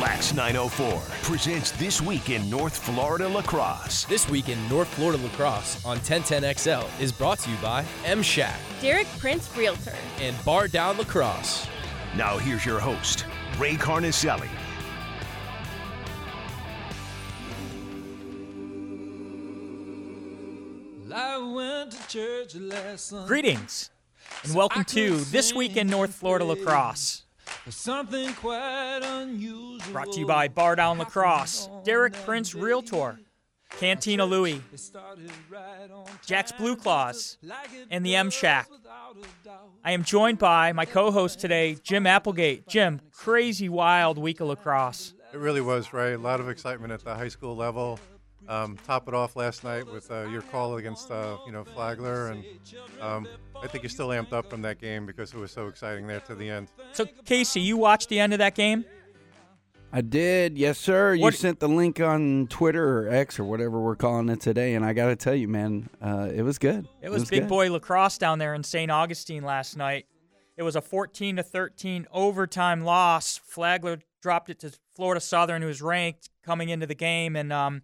Lax 904 presents This Week in North Florida Lacrosse. This Week in North Florida Lacrosse on 1010XL is brought to you by M Shack Derek Prince Realtor. and Bar Down Lacrosse. Now here's your host, Ray Carnicelli. Greetings, and welcome to This Week in North Florida Lacrosse. Something quite unusual. Brought to you by Bar Down Lacrosse, Derek Prince Realtor, Cantina Louie, Jack's Blue Claws, and the M Shack. I am joined by my co host today, Jim Applegate. Jim, crazy wild week of lacrosse. It really was, Ray. A lot of excitement at the high school level. Um, top it off last night with uh, your call against, uh, you know, Flagler, and um, I think you're still amped up from that game because it was so exciting there to the end. So, Casey, you watched the end of that game? I did, yes, sir. You sent the link on Twitter or X or whatever we're calling it today, and I got to tell you, man, uh, it was good. It was, big good. boy lacrosse down there in St. Augustine last night. It was a 14 to 13 overtime loss. Flagler dropped it to Florida Southern, who was ranked coming into the game, and um,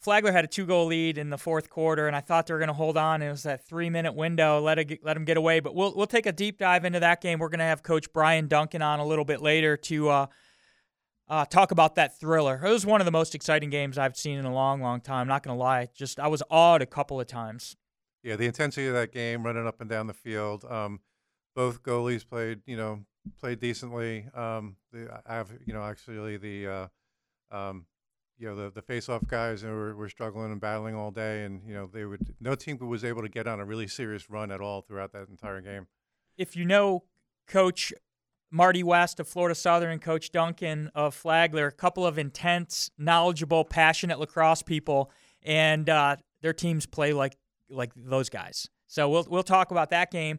Flagler had a two-goal lead in the fourth quarter, and I thought they were going to hold on. It was that three-minute window, let it, let them get away. But we'll we'll take a deep dive into that game. We're going to have Coach Brian Duncan on a little bit later to uh, uh, talk about that thriller. It was one of the most exciting games I've seen in a long, long time. Not going to lie, just I was awed a couple of times. Yeah, the intensity of that game, running up and down the field. Um, both goalies played, you know, played decently. Um, the, I have, you know, actually the, uh, um, you know, the the face-off guys were, were struggling and battling all day, and you know, they would no team was able to get on a really serious run at all throughout that entire game. if you know Coach Marty West of Florida Southern Coach Duncan of Flagler, a couple of intense, knowledgeable, passionate lacrosse people, and uh, their teams play like like those guys. So we'll we'll talk about that game.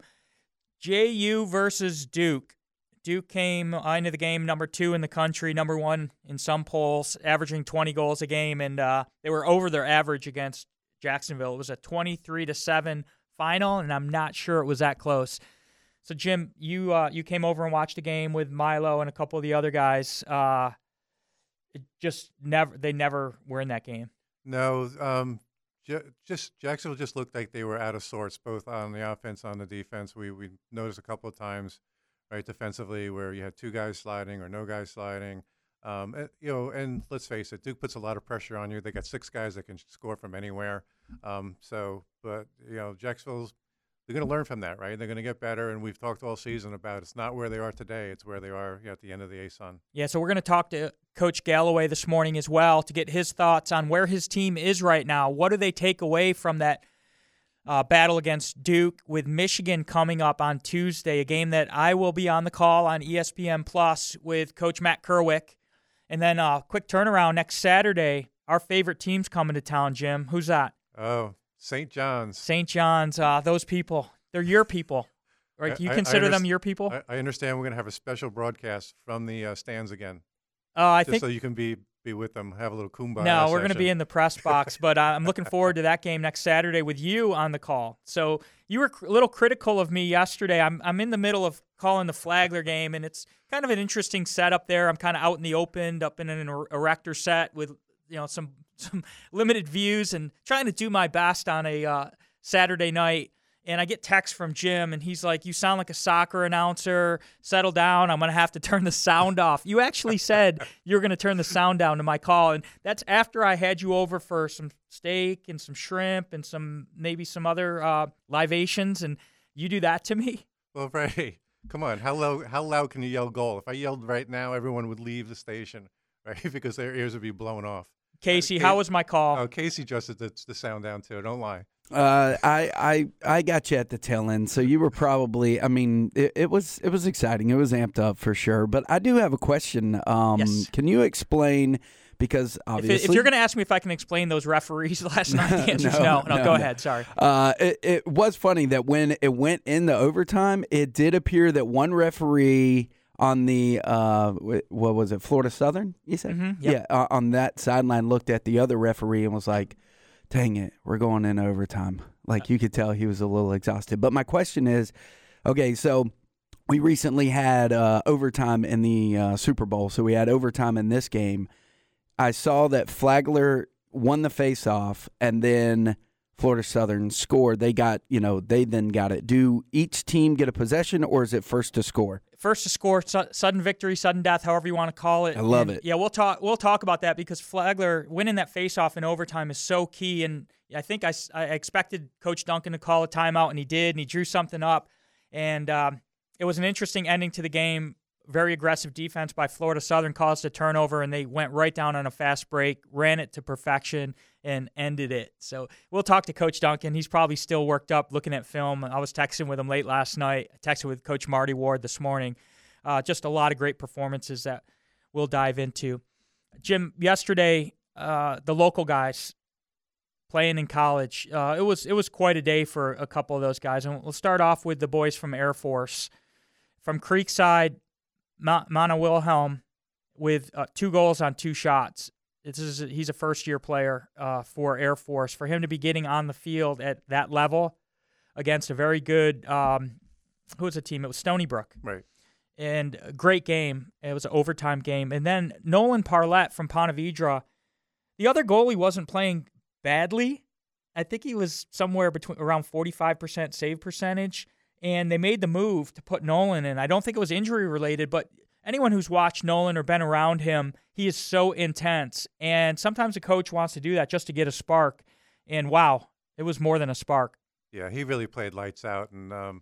JU versus Duke. Duke came into the game number two in the country, number one in some polls, averaging 20 goals a game, and uh, they were over their average against Jacksonville. It was a 23 to seven final, and I'm not sure it was that close. So Jim, you uh, you came over and watched the game with Milo and a couple of the other guys. Uh, it just never they never were in that game. No, um, just Jacksonville just looked like they were out of sorts, both on the offense, on the defense. We we noticed a couple of times, right, defensively, where you had two guys sliding or no guys sliding. Um, and, you know, and let's face it, Duke puts a lot of pressure on you. They got six guys that can score from anywhere. Um, so, but you know, Jacksonville's they're going to learn from that, right? They're going to get better, and we've talked all season about it's not where they are today; it's where they are at the end of the ASUN. Yeah, so we're going to talk to Coach Galloway this morning as well to get his thoughts on where his team is right now. What do they take away from that uh, battle against Duke with Michigan coming up on Tuesday? A game that I will be on the call on ESPN Plus with Coach Matt Kerwick, and then uh, quick turnaround next Saturday. Our favorite team's coming to town. Jim, who's that? Oh, St. John's. St. John's. Uh, those people. They're your people. Right? I- You I- I consider them your people? I, I understand we're going to have a special broadcast from the uh, stands again, Uh, I just think so you can be be with them, have a little kumbaya. No, we're going to be in the press box, but uh, I'm looking forward to that game next Saturday with you on the call. So you were a little critical of me yesterday. I'm I'm in the middle of calling the Flagler game, and it's kind of an interesting setup there. I'm kind of out in the open, up in an er- erector set with you know some some limited views, and trying to do my best on a uh, Saturday night. And I get text from Jim, and he's like, "You sound like a soccer announcer. Settle down. I'm gonna have to turn the sound off." You actually said you're gonna turn the sound down to my call, and that's after I had you over for some steak and some shrimp and some maybe some other uh, libations, and you do that to me. Well, Ray, come on, how loud how loud can you yell goal? If I yelled right now, everyone would leave the station, right? because their ears would be blown off. Casey, Ca- how was my call? Oh, Casey adjusted the, the sound down too. Don't lie. Uh, I, I I got you at the tail end, so you were probably. I mean, it, it was it was exciting. It was amped up for sure. But I do have a question. Um, Yes. Can you explain? Because If, obviously, it- if you're going to ask me if I can explain those referees last night, the answer no. No, no, go no. ahead. Sorry. Uh, it, it was funny that when it went in the overtime, it did appear that one referee on the uh, what was it, Florida Southern? You said, Mhm, yep. yeah, uh, on that sideline, looked at the other referee and was like, "Dang it, we're going in overtime." Like you could tell he was a little exhausted. But my question is, okay, so we recently had uh, overtime in the uh, Super Bowl, so we had overtime in this game. I saw that Flagler won the face-off, and then Florida Southern scored. They got, you know, they then got it. Do each team get a possession, or is it first to score? First to score, su- sudden victory, sudden death, however you want to call it. I love And, it. Yeah, we'll talk. We'll talk about that because Flagler winning that faceoff in overtime is so key. And I think I expected Coach Duncan to call a timeout, and he did, and he drew something up, and um, it was an interesting ending to the game. Very aggressive defense by Florida Southern caused a turnover, and they went right down on a fast break, ran it to perfection, and ended it. So we'll talk to Coach Duncan. He's probably still worked up looking at film. I was texting with him late last night. I texted with Coach Marty Ward this morning. Uh, just a lot of great performances that we'll dive into. Jim, yesterday, uh, the local guys playing in college, uh, it was it was quite a day for a couple of those guys. And we'll start off with the boys from Air Force, from Creekside, Ma- Mana Wilhelm, with uh, two goals on two shots. This is he's a first year player uh, for Air Force. For him to be getting on the field at that level against a very good um, who was the team? It was Stony Brook Right. and a great game. It was an overtime game. And then Nolan Parlett from Ponte Vedra, the other goalie wasn't playing badly. I think he was somewhere between around 45% save percentage. And they made the move to put Nolan in. I don't think it was injury related, but anyone who's watched Nolan or been around him, he is so intense. And sometimes a coach wants to do that just to get a spark. And wow, it was more than a spark. Yeah, he really played lights out, and um,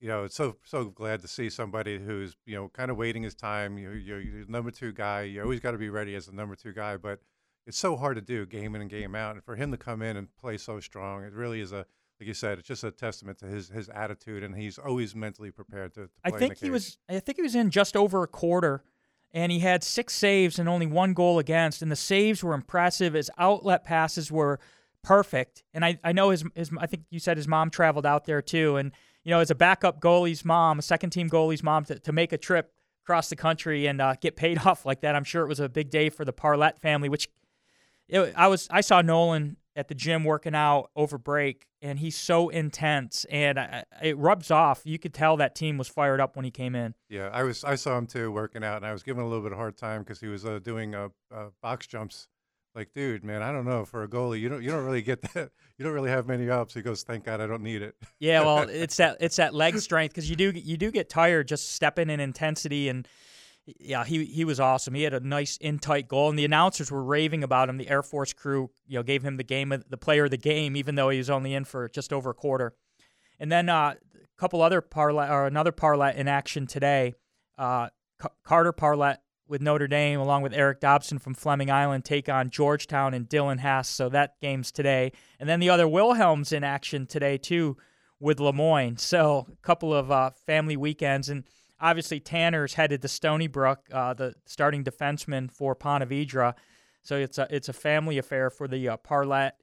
you know, it's so so glad to see somebody who's you know kind of waiting his time. You you're, you're number two guy. You always got to be ready as the number two guy, but it's so hard to do game in and game out. And for him to come in and play so strong, it really is a like you said, it's just a testament to his his attitude, and he's always mentally prepared to. to I think he was. I think he was in just over a quarter, and he had six saves and only one goal against. And the saves were impressive. His outlet passes were perfect. And I, I know his his. I think you said his mom traveled out there too. And you know, as a backup goalie's mom, a second team goalie's mom, to, to make a trip across the country and uh, get paid off like that, I'm sure it was a big day for the Parlett family. Which it, I was. I saw Nolan at the gym working out over break, and he's so intense, and I, it rubs off. You could tell that team was fired up when he came in. Yeah, I was. I saw him too working out, and I was giving him a little bit of hard time because he was uh, doing uh, uh, box jumps. Like, dude, man, I don't know. For a goalie, you don't you don't really get that. You don't really have many ups. He goes, thank God, I don't need it. Yeah, well, it's that it's that leg strength because you do you do get tired just stepping in intensity and yeah, he he was awesome. He had a nice in tight goal, and the announcers were raving about him. The Air Force crew, you know, gave him the game of the player of the game, even though he was only in for just over a quarter. And then uh, a couple other parlet or another parlet in action today. Uh, C- Carter Parlet with Notre Dame, along with Eric Dobson from Fleming Island, take on Georgetown and Dylan Haas. So that game's today. And then the other Wilhelms in action today too with Le Moyne. So a couple of uh, family weekends, and obviously Tanner's headed to Stony Brook, uh, the starting defenseman for Ponte Vedra. So it's a it's a family affair for the uh, Parlet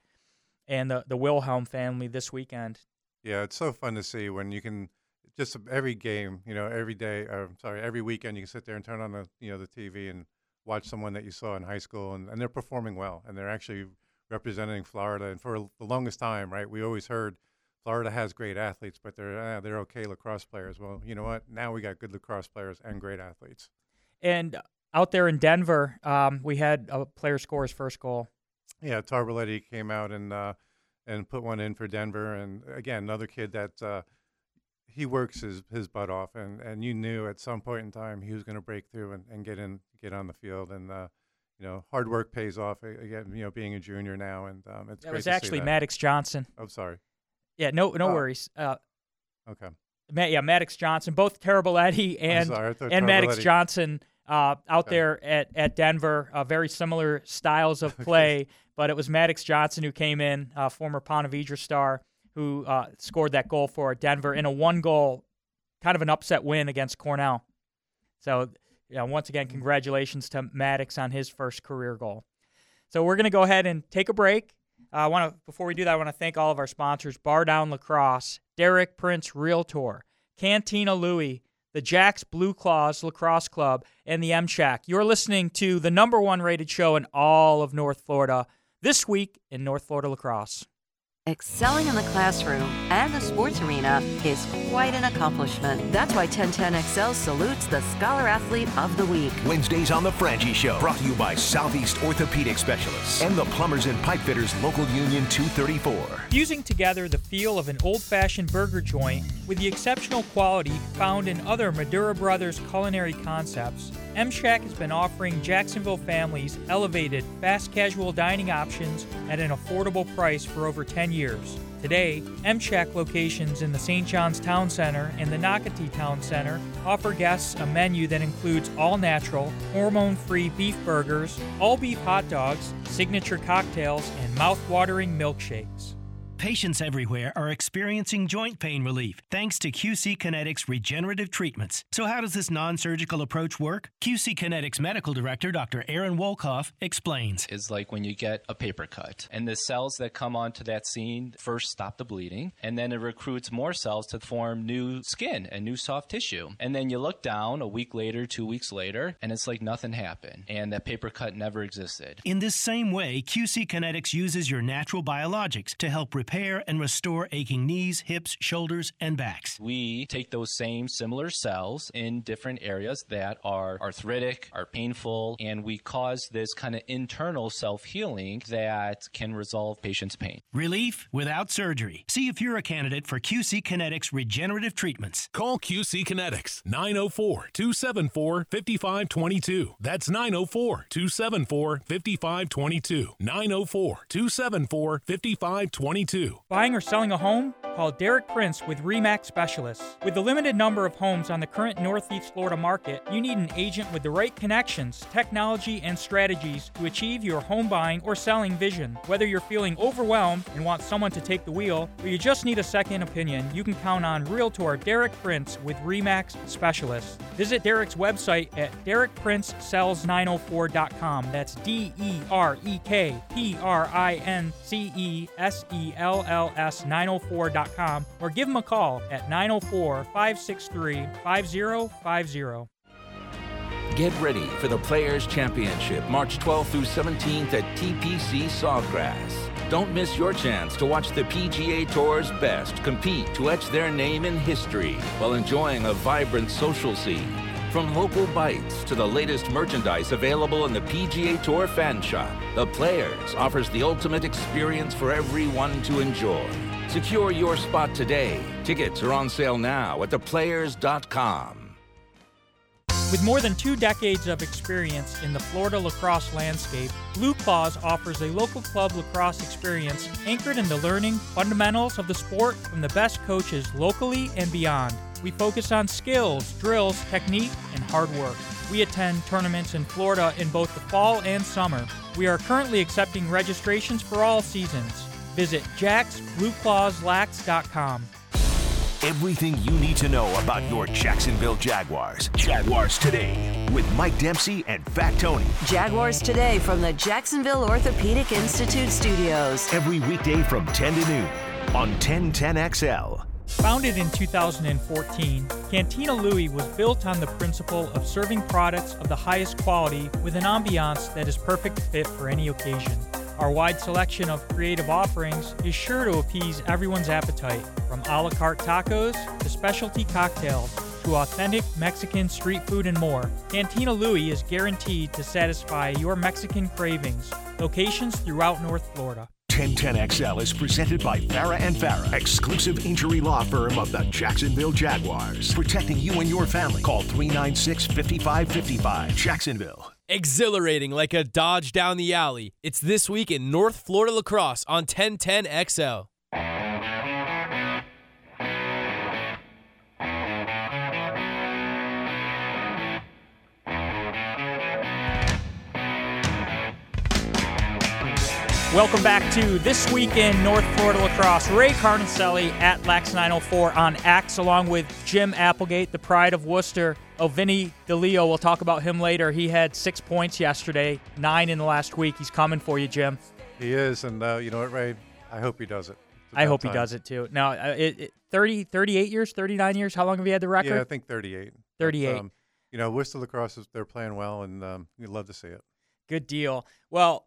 and the the Wilhelm family this weekend. Yeah, it's so fun to see when you can just every game, you know, every day. Or sorry, every weekend you can sit there and turn on the you know the TV and watch someone that you saw in high school, and, and they're performing well, and they're actually representing Florida. And for the longest time, right, we always heard Florida has great athletes, but they're uh, they're okay lacrosse players. Well, you know what? Now we got good lacrosse players and great athletes. And out there in Denver, um, we had a player score his first goal. Yeah, Tarboletti came out and uh, and put one in for Denver, and again another kid that uh, he works his, his butt off, and, and you knew at some point in time he was going to break through and, and get in get on the field, and uh, you know hard work pays off. Again, you know being a junior now, and um, it's That was actually. Maddox Johnson. Oh, sorry. Yeah, no no Oh. worries. Uh, Okay. Ma- yeah, Maddox Johnson, both Tarboletti and sorry, and Maddox Tarboletti- Johnson uh, out Okay. there at, at Denver. Uh, very similar styles of play, but it was Maddox Johnson who came in, uh, former Ponte Vedra star, who uh, scored that goal for Denver in a one goal, kind of an upset win against Cornell. So, yeah, once again, congratulations to Maddox on his first career goal. So we're going to go ahead and take a break. I want to before we do that, I want to thank all of our sponsors: Bar Down Lacrosse, Derek Prince Realtor, Cantina Louie, the Jacks Blue Claws Lacrosse Club, and the M Shack. You're listening to the number one rated show in all of North Florida this week in North Florida lacrosse. Excelling in the classroom and the sports arena is quite an accomplishment. That's why 1010XL salutes the Scholar Athlete of the Week. Wednesdays on The Frangie Show, brought to you by Southeast Orthopedic Specialists and the Plumbers and Pipe Fitters Local Union 234. Fusing together the feel of an old fashioned burger joint with the exceptional quality found in other Medure Brothers culinary concepts, M Shack has been offering Jacksonville families elevated, fast casual dining options at an affordable price for over 10 years. Today, M Shack locations in the St. John's Town Center and the Nocatee Town Center offer guests a menu that includes all natural, hormone free beef burgers, all beef hot dogs, signature cocktails, and mouth-watering milkshakes. Patients everywhere are experiencing joint pain relief thanks to QC Kinetics regenerative treatments. So, how does this non surgical approach work? QC Kinetics medical director Dr. Aaron Wolkoff explains. It's like when you get a paper cut, and the cells that come onto that scene first stop the bleeding, and then it recruits more cells to form new skin and new soft tissue. And then you look down a week later, two weeks later, and it's like nothing happened, and that paper cut never existed. In this same way, QC Kinetics uses your natural biologics to help repair repair and restore aching knees, hips, shoulders, and backs. We take those same similar cells in different areas that are arthritic, are painful, and we cause this kind of internal self healing that can resolve patients' pain. Relief without surgery. See if you're a candidate for QC Kinetics regenerative treatments. Call QC Kinetics 904 274 5522. That's 904 274 5522. 904 274 5522. Buying or selling a home? Call Derek Prince with REMAX Specialists. With the limited number of homes on the current Northeast Florida market, you need an agent with the right connections, technology, and strategies to achieve your home buying or selling vision. Whether you're feeling overwhelmed and want someone to take the wheel, or you just need a second opinion, you can count on Realtor Derek Prince with REMAX Specialists. Visit Derek's website at derekprincesells904.com. That's D E R E K P R I N C E S E L L S 904.com or give them a call at 904 563 5050. Get ready for the Players Championship March 12th through 17th at TPC Sawgrass. Don't miss your chance to watch the PGA Tour's best compete to etch their name in history while enjoying a vibrant social scene. From local bites to the latest merchandise available in the PGA Tour fan shop, The Players offers the ultimate experience for everyone to enjoy. Secure your spot today. Tickets are on sale now at theplayers.com. With more than two decades of experience in the Florida lacrosse landscape, Blue Claws offers a local club lacrosse experience anchored in the learning fundamentals of the sport from the best coaches locally and beyond. We focus on skills, drills, technique, and hard work. We attend tournaments in Florida in both the fall and summer. We are currently accepting registrations for all seasons. Visit jacksblueclawslax.com. Everything you need to know about your Jacksonville Jaguars. Jaguars Today with Mike Dempsey and Fat Tony. Jaguars Today from the Jacksonville Orthopedic Institute studios. Every weekday from 10 to noon on 1010XL. Founded in 2014, Cantina Louie was built on the principle of serving products of the highest quality with an ambiance that is perfect fit for any occasion. Our wide selection of creative offerings is sure to appease everyone's appetite, from a la carte tacos to specialty cocktails to authentic Mexican street food and more. Cantina Louie is guaranteed to satisfy your Mexican cravings. Locations throughout North Florida. 1010XL is presented by Farah and Farah, exclusive injury law firm of the Jacksonville Jaguars. Protecting you and your family. Call 396 5555. Jacksonville. Exhilarating like a dodge down the alley. It's this week in North Florida lacrosse on 1010 Welcome back to This Week in North Florida Lacrosse. Ray Carnicelli at Lax 904 on X, along with Jim Applegate, the pride of Worcester. Oh, Vinny DeLeo, we'll talk about him later. He had six points yesterday, nine in the last week. He's coming for you, Jim. He is, and uh, you know what, Ray? I hope he does it. I hope he does it too. Now, uh, it, it, 30, 38 years, 39 years? How long have you had the record? Yeah, I think 38. But, 38. um, you know, Worcester Lacrosse, is, they're playing well, and um, you'd love to see it. Good deal. Well,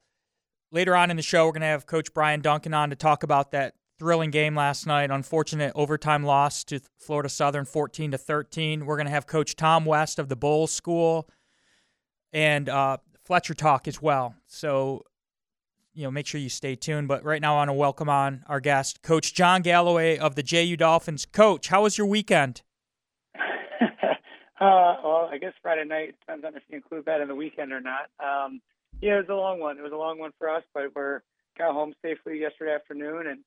later on in the show, we're going to have Coach Brian Duncan on to talk about that thrilling game last night. Unfortunate overtime loss to Florida Southern, 14 to 13. We're going to have Coach Tom West of the Bolles School and uh, Fletcher talk as well. So, you know, make sure you stay tuned. But right now, I want to welcome on our guest, Coach John Galloway of the JU Dolphins. Coach, how was your weekend? uh, well, I guess Friday night depends on if you include that in the weekend or not. Um, yeah, it was a long one. It was a long one for us, but we're got home safely yesterday afternoon and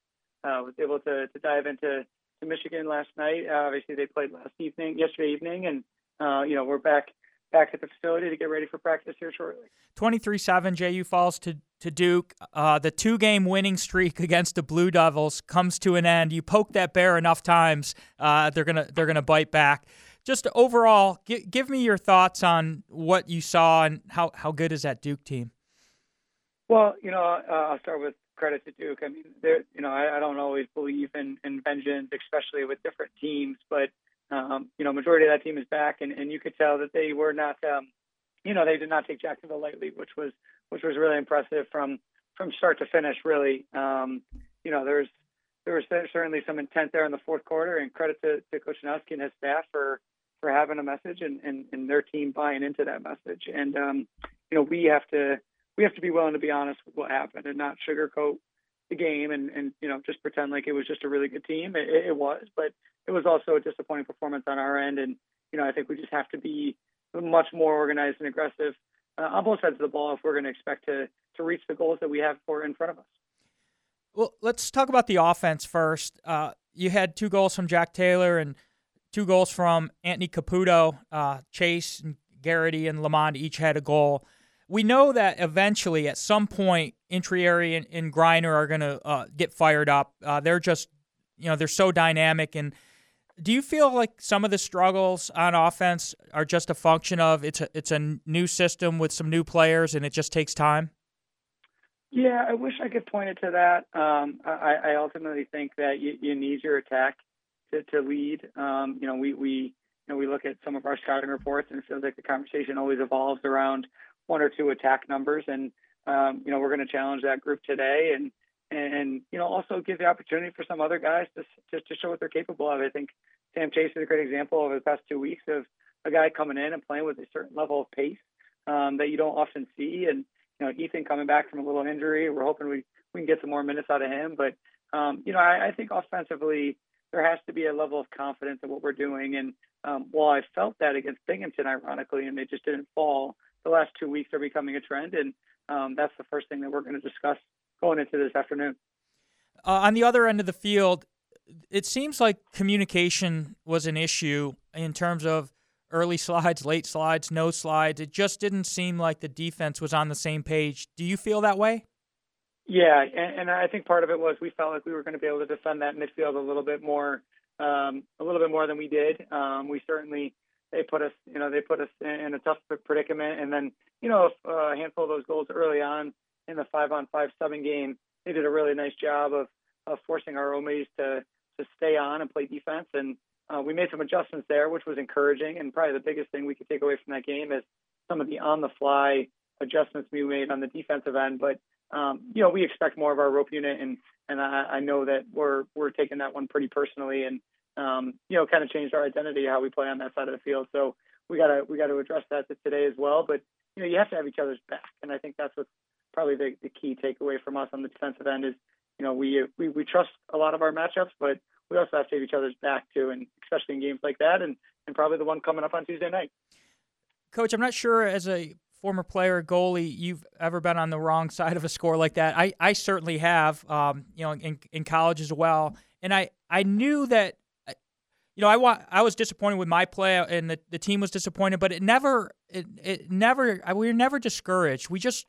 uh, was able to, to dive into to Michigan last night. Uh, obviously, they played last evening, yesterday evening, and uh, you know we're back back at the facility to get ready for practice here shortly. 23-7, JU falls to to Duke. Uh, the two-game winning streak against the Blue Devils comes to an end. You poke that bear enough times, uh, they're gonna they're gonna bite back. Just overall, g- give me your thoughts on what you saw and how, how good is that Duke team? Well, you know, uh, I'll start with credit to Duke. I mean, there, you know, I, I don't always believe in, in vengeance, especially with different teams, but um, you know, majority of that team is back, and, and you could tell that they were not, um, you know, they did not take Jacksonville lightly, which was which was really impressive from from start to finish. Really, um, you know, there's there was certainly some intent there in the fourth quarter, and credit to, to Coach and his staff for for having a message and, and, and their team buying into that message. And um, you know, we have to we have to be willing to be honest with what happened and not sugarcoat the game and, and you know just pretend like it was just a really good team. It, it was, but it was also a disappointing performance on our end. And you know I think we just have to be much more organized and aggressive uh, on both sides of the ball if we're going to expect to to reach the goals that we have for in front of us. Well, let's talk about the offense first. Uh, you had two goals from Jack Taylor and two goals from Anthony Caputo. Uh, Chase and Garrity and Lamond each had a goal we know that eventually, at some point, Intrieri and, and Griner are going to uh, get fired up. Uh, they're just, you know, they're so dynamic. And do you feel like some of the struggles on offense are just a function of it's a it's a new system with some new players, and it just takes time? Yeah, I wish I could point it to that. Um, I, I, ultimately think that you, you, need your attack to, to lead. Um, you know, we we you know we look at some of our scouting reports, and it feels like the conversation always evolves around one or two attack numbers, and um, you know we're going to challenge that group today, and and you know also give the opportunity for some other guys to just to show what they're capable of. I think Sam Chase is a great example over the past two weeks of a guy coming in and playing with a certain level of pace um, that you don't often see, and you know Ethan coming back from a little injury. We're hoping we we can get some more minutes out of him, but um, you know I, I think offensively there has to be a level of confidence in what we're doing. And um, while I felt that against Binghamton, ironically, and they just didn't fall, the last two weeks are becoming a trend, and um, that's the first thing that we're going to discuss going into this afternoon. Uh, on the other end of the field, it seems like communication was an issue in terms of early slides, late slides, no slides. It just didn't seem like the defense was on the same page. Do you feel that way? Yeah, and, and I think part of it was we felt like we were going to be able to defend that midfield a little bit more, um, a little bit more than we did. Um, we certainly they put us, you know, they put us in a tough predicament. And then, you know, a handful of those goals early on in the five on five subbing game, they did a really nice job of, of forcing our Omis to, to stay on and play defense. And uh, we made some adjustments there, which was encouraging. And probably the biggest thing we could take away from that game is some of the on the fly adjustments we made on the defensive end. But, um, you know, we expect more of our rope unit and, and I, I know that we're, we're taking that one pretty personally and, um, you know, kind of changed our identity how we play on that side of the field. So we gotta we gotta address that today as well. But you know, you have to have each other's back, and I think that's what's probably the, the key takeaway from us on the defensive end is you know we, we we trust a lot of our matchups, but we also have to have each other's back too, and especially in games like that, and and probably the one coming up on Tuesday night. Coach, I'm not sure as a former player, goalie, you've ever been on the wrong side of a score like that. I, I certainly have, um, you know, in, in college as well. And I, I knew that you know, I want I was disappointed with my play, and the, the team was disappointed, but it never it, it never we were never discouraged. We just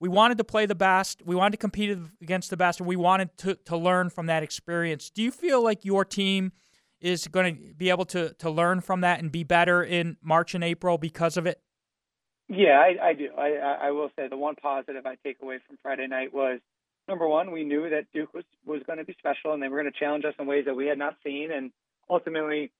we wanted to play the best, we wanted to compete against the best, and we wanted to to learn from that experience. Do you feel like your team is going to be able to to learn from that and be better in March and April because of it? Yeah, I, I do. I, I will say the one positive I take away from Friday night was number one, we knew that Duke was was going to be special, and they were going to challenge us in ways that we had not seen, and ultimately,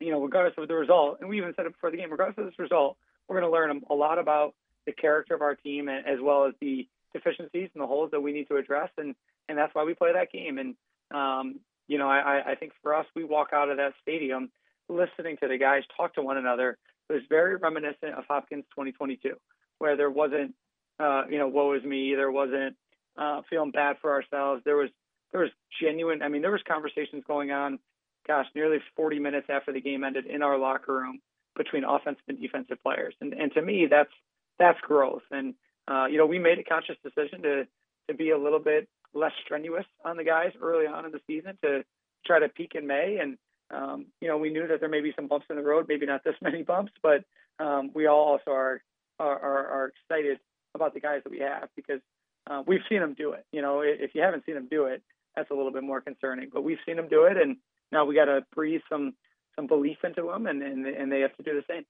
you know, regardless of the result, and we even said it before the game, regardless of this result, we're going to learn a lot about the character of our team and, as well as the deficiencies and the holes that we need to address, and and that's why we play that game. And um, you know, I, I think for us, we walk out of that stadium listening to the guys talk to one another. It was very reminiscent of Hopkins 2022, where there wasn't, uh, you know, woe is me. There wasn't uh, feeling bad for ourselves. There was there was genuine. I mean, there was conversations going on. Gosh, nearly 40 minutes after the game ended in our locker room between offensive and defensive players, and and to me, that's that's growth. And uh, you know, we made a conscious decision to to be a little bit less strenuous on the guys early on in the season to try to peak in May. And um, you know, we knew that there may be some bumps in the road, maybe not this many bumps, but um, we all also are, are are excited about the guys that we have because uh, we've seen them do it. You know, if you haven't seen them do it, that's a little bit more concerning. But we've seen them do it, and now we got to breathe some some belief into them, and, and and they have to do the same.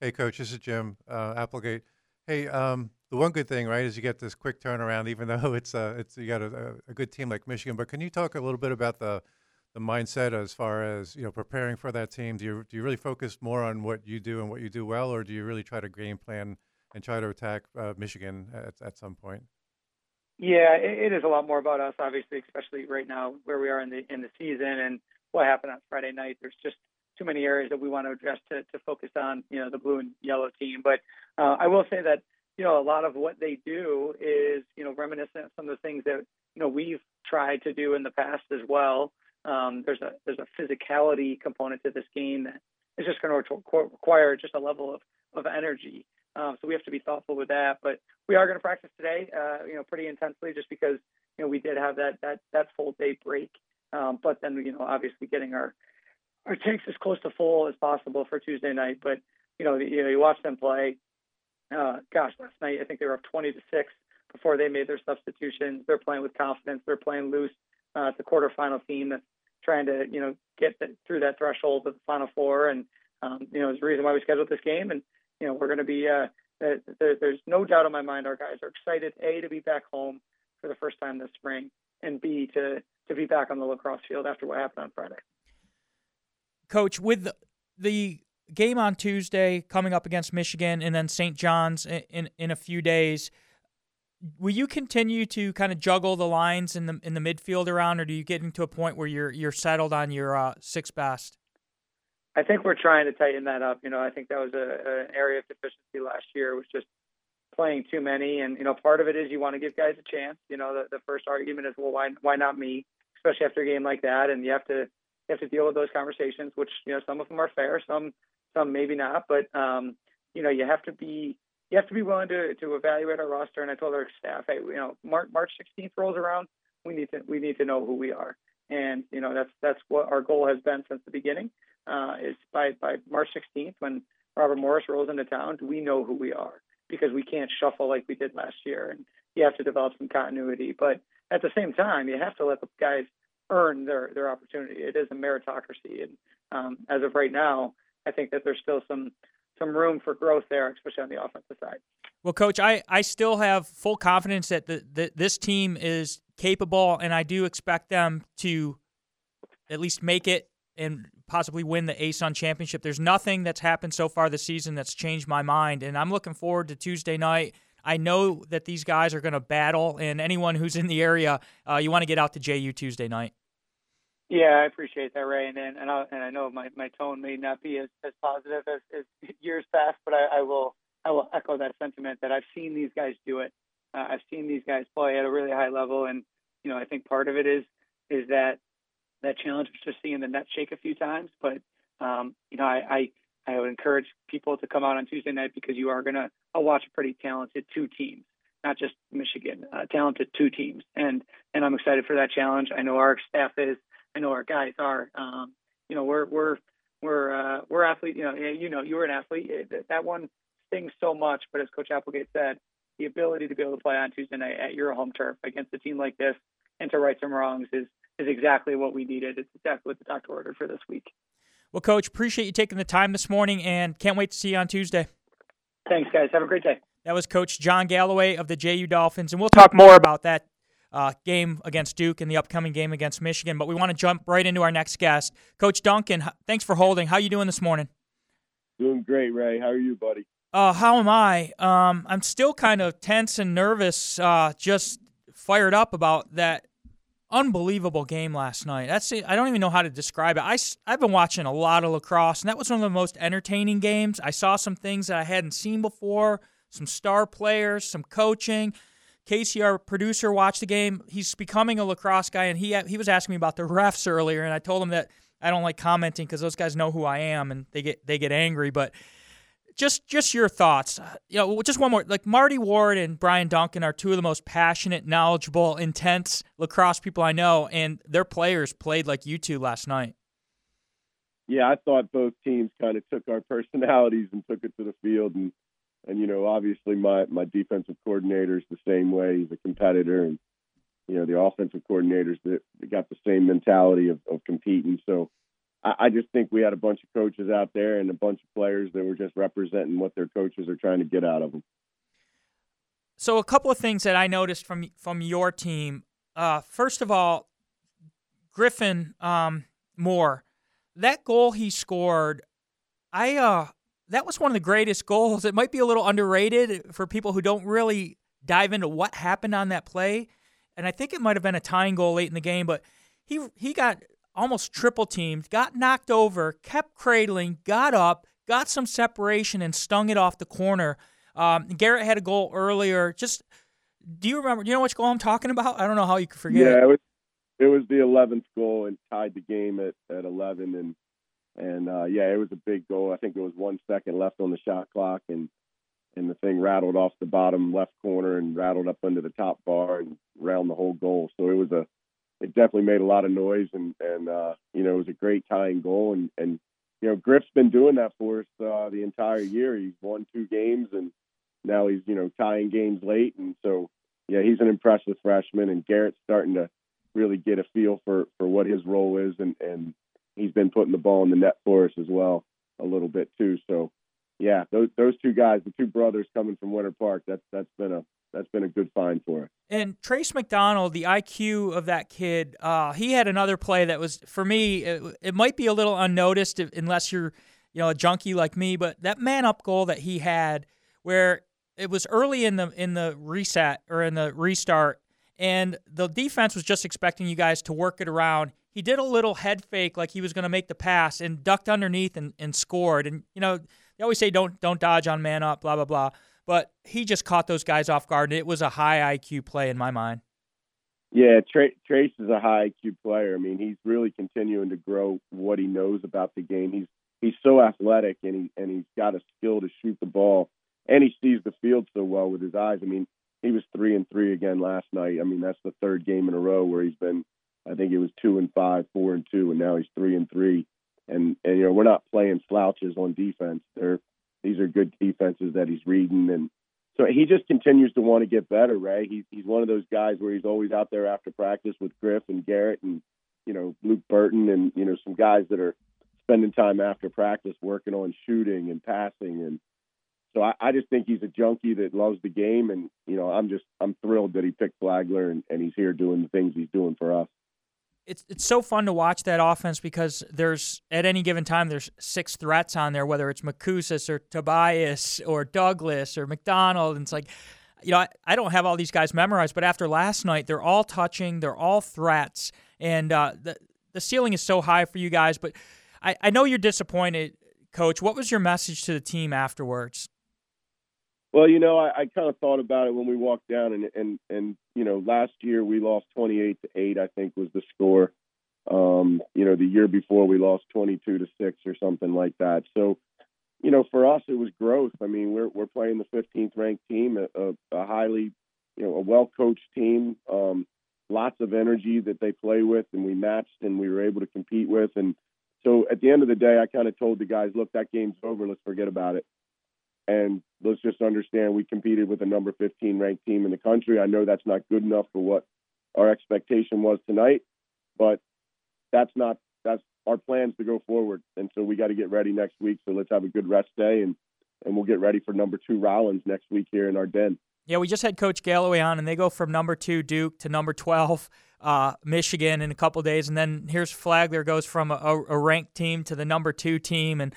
Hey, coach, this is Jim uh, Applegate. Hey, um, the one good thing, right, is you get this quick turnaround, even though it's uh, it's you got a, a good team like Michigan. But can you talk a little bit about the the mindset as far as you know preparing for that team? Do you do you really focus more on what you do and what you do well, or do you really try to game plan and try to attack uh, Michigan at, at some point? Yeah, it, it is a lot more about us, obviously, especially right now where we are in the in the season and what happened on Friday night. There's just too many areas that we want to address to, to focus on, you know, the blue and yellow team. But uh, I will say that you know, a lot of what they do is, you know, reminiscent of some of the things that, you know, we've tried to do in the past as well. Um, there's a there's a physicality component to this game that is just going to require just a level of of energy. Um, so we have to be thoughtful with that. But we are going to practice today, uh, you know, pretty intensely, just because you know we did have that that that full day break. Um, but then you know, obviously getting our our tanks as close to full as possible for Tuesday night. But you know, you know, you watch them play uh, gosh, last night I think they were up 20 to six before they made their substitutions. They're playing with confidence. They're playing loose. Uh, it's a quarterfinal team that's trying to you know get the, through that threshold of the final four, and um, you know it's the reason why we scheduled this game. And you know we're going to be. Uh, there, there's no doubt in my mind our guys are excited a to be back home for the first time this spring, and b to to be back on the lacrosse field after what happened on Friday. Coach, with the game on Tuesday coming up against Michigan and then St. John's in, in, in a few days. Will you continue to kind of juggle the lines in the in the midfield around, or do you get into a point where you're you're settled on your uh, six best? I think we're trying to tighten that up. You know, I think that was a, an area of deficiency last year was just playing too many, and you know, part of it is you want to give guys a chance. You know, the, the first argument is, well, why why not me? Especially after a game like that, and you have to you have to deal with those conversations, which you know some of them are fair, some some maybe not, but um, you know, you have to be you have to be willing to to evaluate our roster. And I told our staff, hey, you know, March, March 16th rolls around, we need to we need to know who we are, and you know that's that's what our goal has been since the beginning. Uh, is by by March 16th when Robert Morris rolls into town, do we know who we are? Because we can't shuffle like we did last year, and you have to develop some continuity. But at the same time, you have to let the guys earn their their opportunity. It is a meritocracy, and um, as of right now, I think that there's still some some room for growth there, especially on the offensive side. Well, coach, I, I still have full confidence that the, the, this team is capable, and I do expect them to at least make it and possibly win the ASUN championship. There's nothing that's happened so far this season that's changed my mind, and I'm looking forward to Tuesday night. I know that these guys are going to battle, and anyone who's in the area, uh, you want to get out to JU Tuesday night. Yeah, I appreciate that, Ray, and and I, and I know my, my tone may not be as, as positive as, as years past, but I, I will I will echo that sentiment that I've seen these guys do it. Uh, I've seen these guys play at a really high level, and you know I think part of it is is that that challenge of just seeing the net shake a few times. But um, you know I, I I would encourage people to come out on Tuesday night because you are gonna I'll watch a pretty talented two teams, not just Michigan, uh, talented two teams, and and I'm excited for that challenge. I know our staff is. I know our guys are. Um, you know, we're we're we're uh, we're athletes. You know, you know, you were an athlete. That one stings so much, but as Coach Applegate said, the ability to be able to play on Tuesday night at your home turf against a team like this and to right some wrongs is is exactly what we needed. It's exactly what the doctor ordered for this week. Well, Coach, appreciate you taking the time this morning, and can't wait to see you on Tuesday. Thanks, guys. Have a great day. That was Coach John Galloway of the JU Dolphins, and we'll talk more about that uh, game against Duke and the upcoming game against Michigan. But we want to jump right into our next guest, Coach Duncan. Thanks for holding. How you doing this morning? Doing great, Ray. How are you, buddy? Uh, how am I? Um, I'm still kind of tense and nervous. Uh, just fired up about that unbelievable game last night. That's I don't even know how to describe it. I I've been watching a lot of lacrosse, and that was one of the most entertaining games. I saw some things that I hadn't seen before, some star players, some coaching. Casey, our producer, watched the game. He's becoming a lacrosse guy, and he he was asking me about the refs earlier, and I told him that I don't like commenting because those guys know who I am and they get they get angry. But just just your thoughts. You know, just one more. Like Marty Ward and Brian Duncan are two of the most passionate, knowledgeable, intense lacrosse people I know, and their players played like you two last night. Yeah, I thought both teams kind of took our personalities and took it to the field, and and you know, obviously my my defensive coordinator is the same way. He's a competitor, and you know, the offensive coordinators that, got the same mentality of, of competing. So I, I just think we had a bunch of coaches out there and a bunch of players that were just representing what their coaches are trying to get out of them. So a couple of things that I noticed from from your team. Uh, first of all, Griffin um, Moore, that goal he scored, I uh, that was one of the greatest goals. It might be a little underrated for people who don't really dive into what happened on that play, and I think it might have been a tying goal late in the game. But he he got almost triple teamed, got knocked over, kept cradling, got up, got some separation, and stung it off the corner. Um, Garrett had a goal earlier. Just do you remember? Do you know which goal I'm talking about? I don't know how you could forget. Yeah, it was it was the 11th goal and tied the game at at 11 and and uh, yeah, it was a big goal. I think it was one second left on the shot clock and and the thing rattled off the bottom left corner and rattled up under the top bar and round the whole goal. So it was a it definitely made a lot of noise and and uh, you know it was a great tying goal and and you know Griff's been doing that for us uh, the entire year. He's won two games and now he's you know tying games late and so yeah he's an impressive freshman and Garrett's starting to really get a feel for for what his role is and and he's been putting the ball in the net for us as well a little bit too. So yeah, those those two guys, the two brothers coming from Winter Park, that's that's been a that's been a good find for us. And Trace McDonald, the IQ of that kid, uh, he had another play that was for me. It, it might be a little unnoticed if, unless you're, you know, a junkie like me. But that man up goal that he had, where it was early in the in the reset or in the restart, and the defense was just expecting you guys to work it around. He did a little head fake like he was going to make the pass and ducked underneath and, and scored. And you know they always say don't don't dodge on man up, blah blah blah but he just caught those guys off guard, and it was a high IQ play in my mind. Yeah, Tra- Trace is a high IQ player. I mean, he's really continuing to grow what he knows about the game. He's he's so athletic, and he and he's got a skill to shoot the ball, and he sees the field so well with his eyes. I mean, he was three and three again last night. I mean, that's the third game in a row where he's been. I think it was two and five, four and two, and now he's three and three. And and you know, we're not playing slouches on defense. They're these are good defenses that he's reading, and so he just continues to want to get better. Ray, he's he's one of those guys where he's always out there after practice with Griff and Garrett and you know Luke Burton and you know some guys that are spending time after practice working on shooting and passing and so I, I just think he's a junkie that loves the game and you know I'm just I'm thrilled that he picked Flagler and, and he's here doing the things he's doing for us it's it's so fun to watch that offense because there's at any given time there's six threats on there, whether it's Makusis or Tobias or Douglas or McDonald. And it's like, you know, I, I don't have all these guys memorized, but after last night, they're all touching, they're all threats, and uh, the the ceiling is so high for you guys. But I, I know you're disappointed, Coach. What was your message to the team afterwards? Well, you know, I, I kind of thought about it when we walked down, and and and you know, last year we lost twenty eight to eight. I think was the score. Um, you know, the year before we lost twenty two to six or something like that. So, you know, for us it was growth. I mean, we're we're playing the fifteenth ranked team, a, a, highly, you know, a well coached team. Um, lots of energy that they play with, and we matched, and we were able to compete with, and so at the end of the day, I kind of told the guys, look, that game's over. Let's forget about it. And let's just understand we competed with a number 15 ranked team in the country. I know that's not good enough for what our expectation was tonight, but that's not that's our plans to go forward. And so we got to get ready next week. So let's have a good rest day and and we'll get ready for number two Rollins next week here in our den. Yeah, we just had Coach Galloway on, and they go from number two Duke to number 12 uh, Michigan in a couple days, and then here's Flagler goes from a, a ranked team to the number two team, and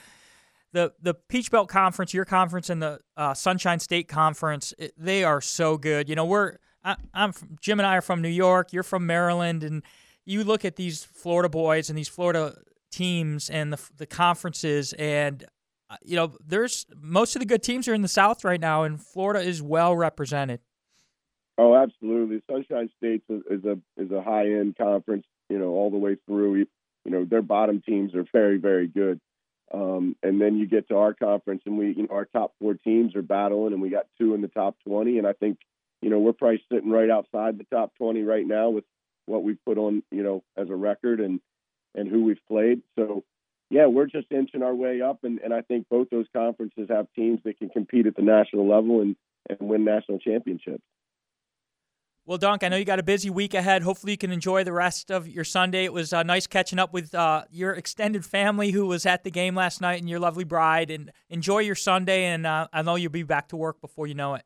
the the Peach Belt Conference, your conference, and the uh, Sunshine State Conference, it, they are so good. You know, we're I, I'm from, Jim and I are from New York. You're from Maryland, and you look at these Florida boys and these Florida teams and the the conferences, and uh, you know, there's most of the good teams are in the South right now, and Florida is well represented. Oh, absolutely. Sunshine State is a is a high end conference. You know, all the way through. You know, their bottom teams are very very good. Um, and then you get to our conference, and we, you know, our top four teams are battling, and we got two in the top 20. And I think, you know, we're probably sitting right outside the top 20 right now with what we've put on, you know, as a record and and who we've played. So, yeah, we're just inching our way up, and, and I think both those conferences have teams that can compete at the national level and and win national championships. Well, Dunk, I know you got a busy week ahead. Hopefully, you can enjoy the rest of your Sunday. It was uh, nice catching up with uh, your extended family who was at the game last night and your lovely bride. And enjoy your Sunday. And uh, I know you'll be back to work before you know it.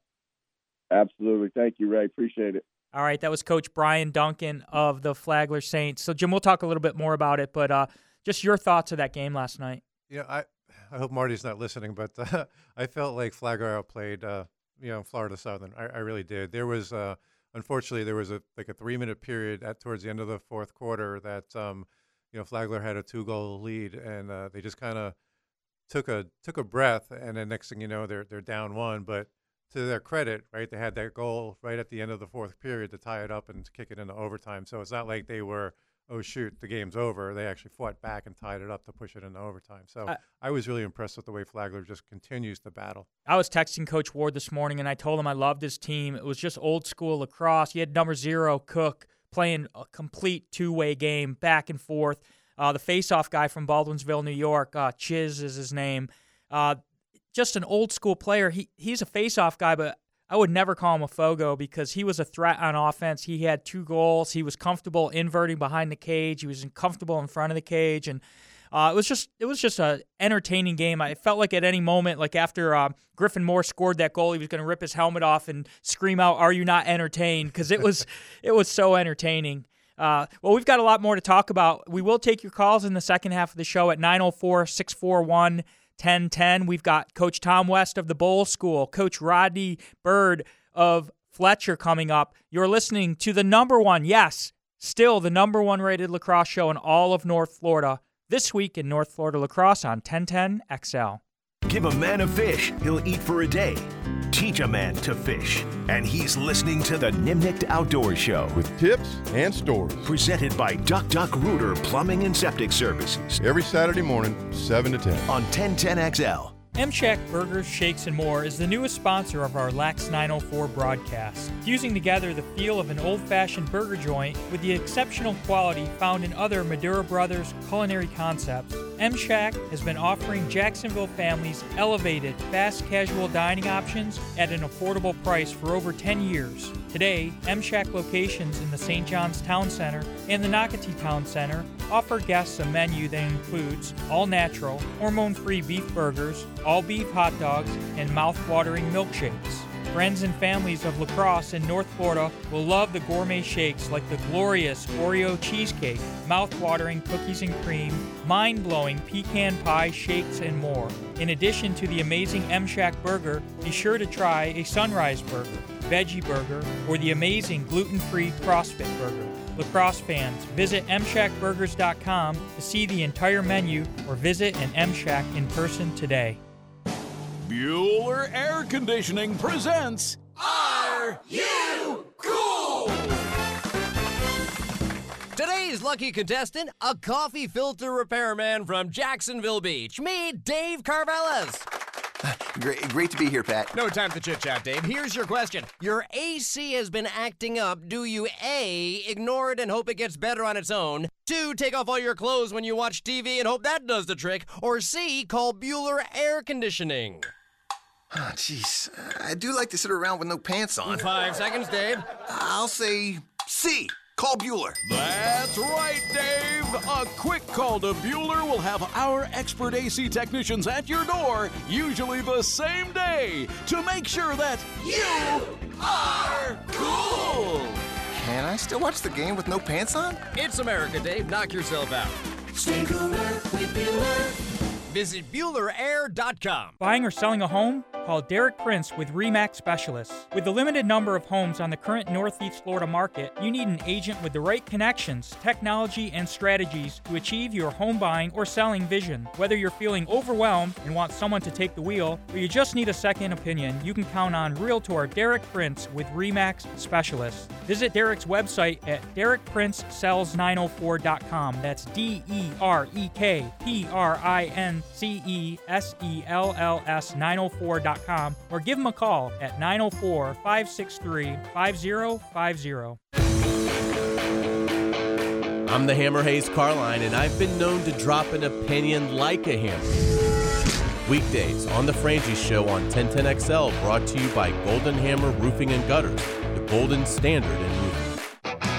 Absolutely. Thank you, Ray. Appreciate it. All right. That was Coach Brian Duncan of the Flagler Saints. So, Jim, we'll talk a little bit more about it, but uh, just your thoughts of that game last night. Yeah, I, I hope Marty's not listening, but I felt like Flagler outplayed, uh, you know, Florida Southern. I, I really did. There was uh, unfortunately, there was a like a three minute period at towards the end of the fourth quarter that um, you know Flagler had a two goal lead, and uh, they just kind of took a took a breath, and then next thing you know, they're they're down one. But to their credit, right, they had that goal right at the end of the fourth period to tie it up and kick it into overtime. So it's not like they were oh shoot, the game's over. They actually fought back and tied it up to push it into overtime. So I, I was really impressed with the way Flagler just continues the battle. I was texting Coach Ward this morning and I told him I loved his team. It was just old school lacrosse. He had number zero Cook playing a complete two way game back and forth. Uh, the face-off guy from Baldwinsville, New York, uh, Chiz is his name. Uh, just an old school player. He he's a face-off guy, but I would never call him a Fogo because he was a threat on offense. He had two goals. He was comfortable inverting behind the cage. He was comfortable in front of the cage, and uh, it was just it was just a entertaining game. I felt like at any moment, like after uh, Griffin Moore scored that goal, he was going to rip his helmet off and scream out, "Are you not entertained?" Because it was it was so entertaining. Uh, well, we've got a lot more to talk about. We will take your calls in the second half of the show at 904 641 1010. We've got Coach Tom West of the Bolles School, Coach Rodney Bird of Fletcher coming up. You're listening to the number one, yes, still the number one rated lacrosse show in all of North Florida. This week in North Florida Lacrosse on 1010 XL. Give a man a fish, he'll eat for a day. Teach a man to fish. And he's listening to the Nimnicht Outdoor Show with tips and stories. Presented by Duck Duck Rooter Plumbing and Septic Services. Every Saturday morning, 7 to 10. On 1010XL. M Shack Burgers, Shakes, and More is the newest sponsor of our Lax 904 broadcast, fusing together the feel of an old fashioned burger joint with the exceptional quality found in other Medure Brothers culinary concepts. M Shack has been offering Jacksonville families elevated, fast casual dining options at an affordable price for over 10 years. Today, M Shack locations in the St. John's Town Center and the Nocatee Town Center offer guests a menu that includes all natural, hormone free beef burgers, all beef hot dogs, and mouth-watering milkshakes. Friends and families of lacrosse in North Florida will love the gourmet shakes like the glorious Oreo cheesecake, mouth-watering cookies and cream, mind-blowing pecan pie shakes, and more. In addition to the amazing M Shack burger, be sure to try a Sunrise burger, veggie burger, or the amazing gluten-free CrossFit burger. Lacrosse fans, visit mshackburgers.com to see the entire menu or visit an M Shack in person today. Bueller Air Conditioning presents Are You Cool? Today's lucky contestant, a coffee filter repairman from Jacksonville Beach. Me, Dave Carvelis. Great, great to be here, Pat. No time to chit chat, Dave. Here's your question. Your AC has been acting up. Do you A, ignore it and hope it gets better on its own? Two, take off all your clothes when you watch TV and hope that does the trick? Or C, call Bueller Air Conditioning? Oh, jeez. I do like to sit around with no pants on. Five seconds, Dave. I'll say C. Call Bueller. That's right, Dave. A quick call to Bueller will have our expert AC technicians at your door, usually the same day, to make sure that you are cool. Can I still watch the game with no pants on? It's America, Dave. Knock yourself out. Stay cooler with Bueller. Visit BuellerAir.com. Buying or selling a home? Call Derek Prince with REMAX Specialists. With the limited number of homes on the current Northeast Florida market, you need an agent with the right connections, technology, and strategies to achieve your home buying or selling vision. Whether you're feeling overwhelmed and want someone to take the wheel, or you just need a second opinion, you can count on Realtor Derek Prince with REMAX Specialists. Visit Derek's website at derekprincesells904.com. That's D E R E K P R I N C E S E L L S 904.com or give them a call at 904 563 5050. I'm the Hammer Hays Carlyon, and I've been known to drop an opinion like a hammer. Weekdays on The Frangie Show on 1010XL, brought to you by Golden Hammer Roofing and Gutters, the golden standard in.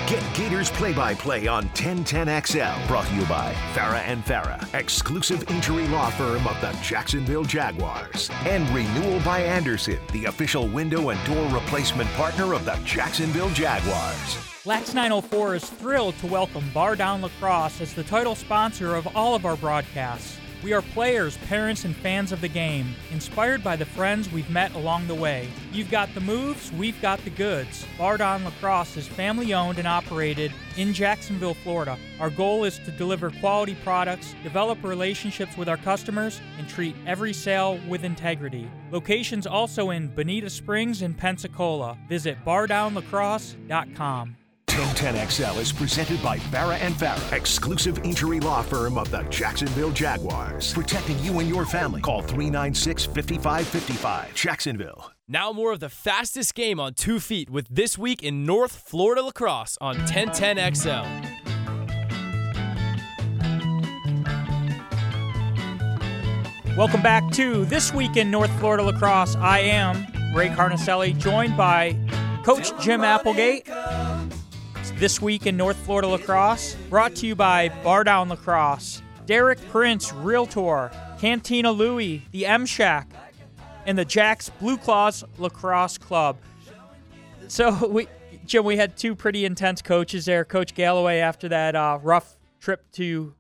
Get Gators play by play on 1010XL. Brought to you by Farah and Farah, exclusive injury law firm of the Jacksonville Jaguars. And Renewal by Andersen, the official window and door replacement partner of the Jacksonville Jaguars. Lax 904 is thrilled to welcome Bar Down Lacrosse as the title sponsor of all of our broadcasts. We are players, parents, and fans of the game, inspired by the friends we've met along the way. You've got the moves, we've got the goods. Bar Down Lacrosse is family owned and operated in Jacksonville, Florida. Our goal is to deliver quality products, develop relationships with our customers, and treat every sale with integrity. Locations also in Bonita Springs and Pensacola. Visit bardownlacrosse.com. 1010XL is presented by Farah and Farah, exclusive injury law firm of the Jacksonville Jaguars. Protecting you and your family. Call 396 5555. Jacksonville. Now more of the fastest game on two feet with This Week in North Florida Lacrosse on 1010XL. Welcome back to This Week in North Florida Lacrosse. I am Ray Carnicelli, joined by Coach Jim Applegate. This Week in North Florida Lacrosse, brought to you by Bar Down Lacrosse, Derek Prince, Realtor, Cantina Louie, the M Shack, and the Jacks Blue Claws Lacrosse Club. So we, Jim, we had two pretty intense coaches there. Coach Galloway after that uh, rough trip to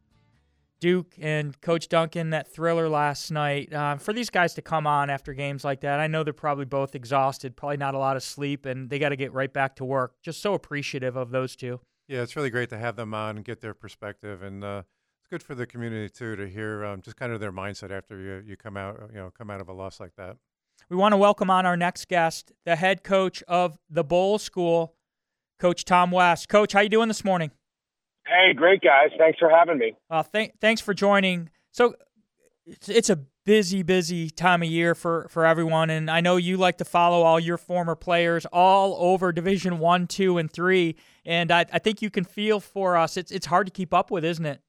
Duke and Coach Duncan that thriller last night. Uh, for these guys to come on after games like that, I know they're probably both exhausted, probably not a lot of sleep, and they got to get right back to work. Just so appreciative of those two. Yeah, it's really great to have them on and get their perspective, and uh, it's good for the community too to hear um, just kind of their mindset after you you come out you know come out of a loss like that. We want to welcome on our next guest, the head coach of the Bolles School, Coach Tom West. Coach, how you doing this morning? Hey, great guys. Thanks for having me. Uh, th- thanks for joining. So it's, it's a busy, busy time of year for, for everyone, and I know you like to follow all your former players all over Division One, Two, and Three, and I, I think you can feel for us. It's it's hard to keep up with, isn't it?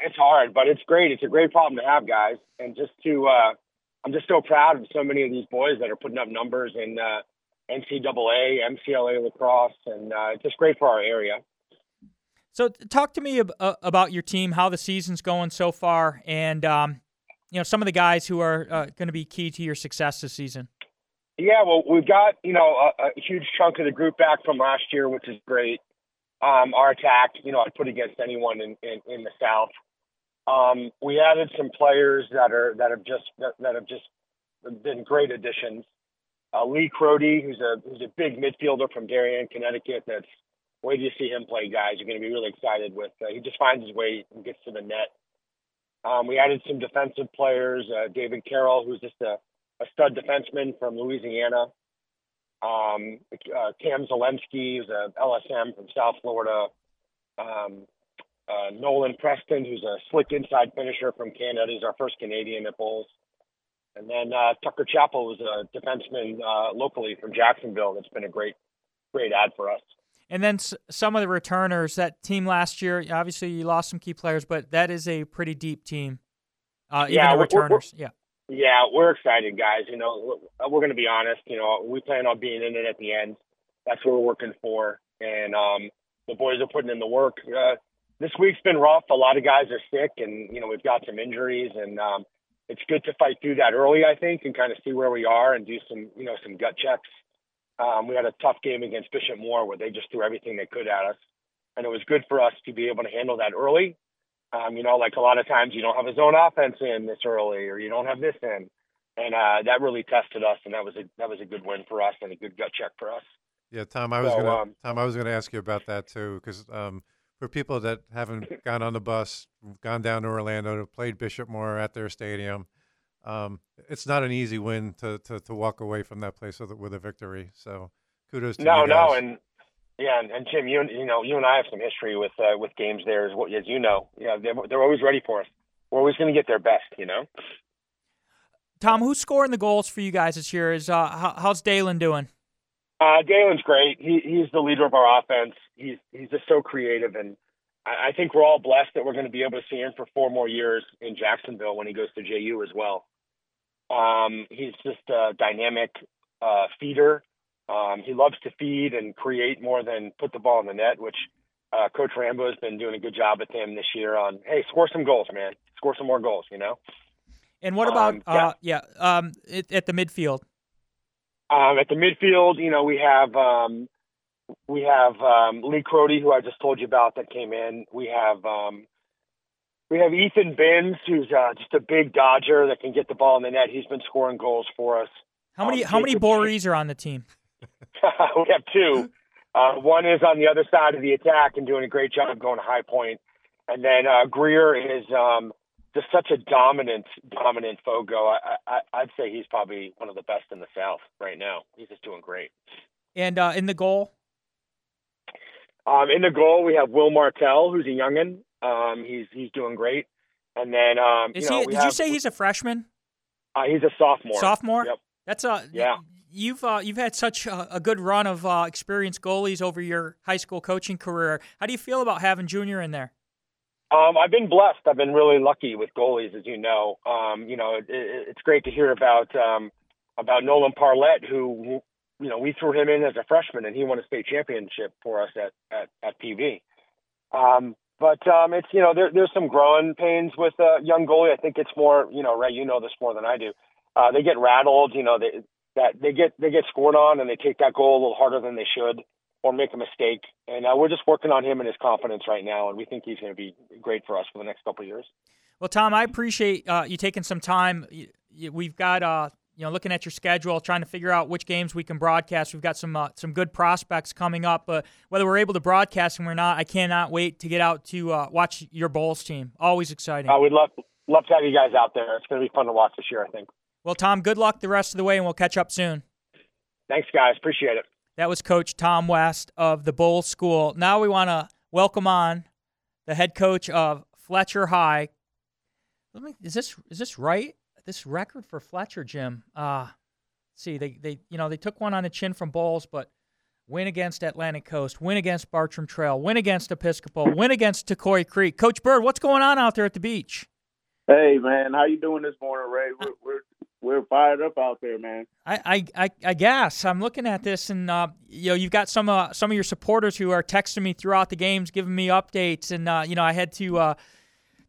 It's hard, but it's great. It's a great problem to have, guys. And just to, uh, I'm just so proud of so many of these boys that are putting up numbers in uh, NCAA, MCLA lacrosse, and uh, it's just great for our area. So, talk to me ab- uh, about your team, how the season's going so far, and um, you know some of the guys who are uh, going to be key to your success this season. Yeah, well, we've got you know a, a huge chunk of the group back from last year, which is great. Um, our attack, you know, I'd put against anyone in, in, in the South. Um, we added some players that are that have just that, that have just been great additions. Uh, Lee Crody, who's a who's a big midfielder from Darien, Connecticut. That's wait till you see him play, guys. You're going to be really excited with. Uh, he just finds his way and gets to the net. Um, we added some defensive players. Uh, David Carroll, who's just a, a stud defenseman from Louisiana. Um, uh, Cam Zelensky, who's a LSM from South Florida. Um, uh, Nolan Preston, who's a slick inside finisher from Canada. He's our first Canadian at Bolles. And then uh, Tucker Chappell was a defenseman uh, locally from Jacksonville. That's been a great, great ad for us. And then s- some of the returners. That team last year, obviously you lost some key players, but that is a pretty deep team. Uh, even Yeah, the we're- we're- returners. yeah. Yeah, we're excited, guys. You know, we're going to be honest. You know, we plan on being in it at the end. That's what we're working for, and um, the boys are putting in the work. Uh, this week's been rough. A lot of guys are sick, and you know we've got some injuries, and um, it's good to fight through that early, I think, and kind of see where we are and do some, you know, some gut checks. Um, we had a tough game against Bishop Moore where they just threw everything they could at us, and it was good for us to be able to handle that early. Um, you know, like a lot of times you don't have a zone offense in this early, or you don't have this in, and uh, that really tested us, and that was a that was a good win for us and a good gut check for us. Yeah, Tom, I was So, gonna um, Tom, I was gonna ask you about that too, because um, for people that haven't gone on the bus, gone down to Orlando, played Bishop Moore at their stadium, um, it's not an easy win to, to, to walk away from that place with a, with a victory. So kudos to No, you no, guys. and yeah, and, and Jim, you you know, you and I have some history with uh, with games there, as, well- as you know. Yeah, they're, they're always ready for us. We're always going to get their best, you know. Tom, who's scoring the goals for you guys this year? Is uh, how, how's Dalen doing? Uh, Galen's great. He he's the leader of our offense. He's he's just so creative, and I, I think we're all blessed that we're going to be able to see him for four more years in Jacksonville when he goes to JU as well. Um, he's just a dynamic uh, feeder. Um, he loves to feed and create more than put the ball in the net, which uh, Coach Rambo has been doing a good job with him this year. On hey, score some goals, man. Score some more goals. You know. And what about Um, uh, yeah, um, at, at the midfield? Um, at the midfield, you know, we have um, we have um, Lee Crody, who I just told you about, that came in. We have um, we have Ethan Binns, who's uh, just a big dodger that can get the ball in the net. He's been scoring goals for us. How many Um, how many Jacob- Borees are on the team? we have two. Uh, one is on the other side of the attack and doing a great job of going to high point. point, and then uh, Greer is um, just such a dominant, dominant Fogo. I, I, I'd say he's probably one of the best in the South right now. He's just doing great. And uh, in the goal, Um, in the goal, we have Will Martell, who's a youngin. Um, he's he's doing great. And then um, is you know, he? Did you say he's a freshman? uh, he's a sophomore? Sophomore. Yep. That's a Yeah. You've uh, you've had such a, a good run of uh, experienced goalies over your high school coaching career. How do you feel about having Junior in there? Um, I've been blessed. I've been really lucky with goalies, as you know. Um, you know, it, it, it's great to hear about um, about Nolan Parlett, who, who you know we threw him in as a freshman, and he won a state championship for us at at, at PV. Um, but um, it's you know there, there's some growing pains with a young goalie. I think it's more you know Ray, you know this more than I do. Uh, they get rattled, you know, they that they get they get scored on, and they take that goal a little harder than they should, or make a mistake. And uh, we're just working on him and his confidence right now, and we think he's going to be great for us for the next couple of years. Well, Tom, I appreciate uh, you taking some time. We've got, uh, you know, looking at your schedule, trying to figure out which games we can broadcast. We've got some uh, some good prospects coming up. But whether we're able to broadcast them or not, I cannot wait to get out to uh, watch your Bolles team. Always exciting. Uh, we'd love love to have you guys out there. It's going to be fun to watch this year, I think. Well, Tom, good luck the rest of the way, and we'll catch up soon. Thanks, guys. Appreciate it. That was Coach Tom West of the Bolles School. Now we want to welcome on the head coach of Fletcher High. Let me, is this is this right? This record for Fletcher, Jim. Uh see, they they you know they took one on the chin from Bolles, but win against Atlantic Coast, win against Bartram Trail, win against Episcopal, win against Tocoi Creek. Coach Bird, what's going on out there at the beach? Hey man, how you doing this morning, Ray? We're we're, we're fired up out there, man. I, I, I, I guess I'm looking at this, and uh, you know, you've got some uh, some of your supporters who are texting me throughout the games, giving me updates, and uh, you know, I had to uh,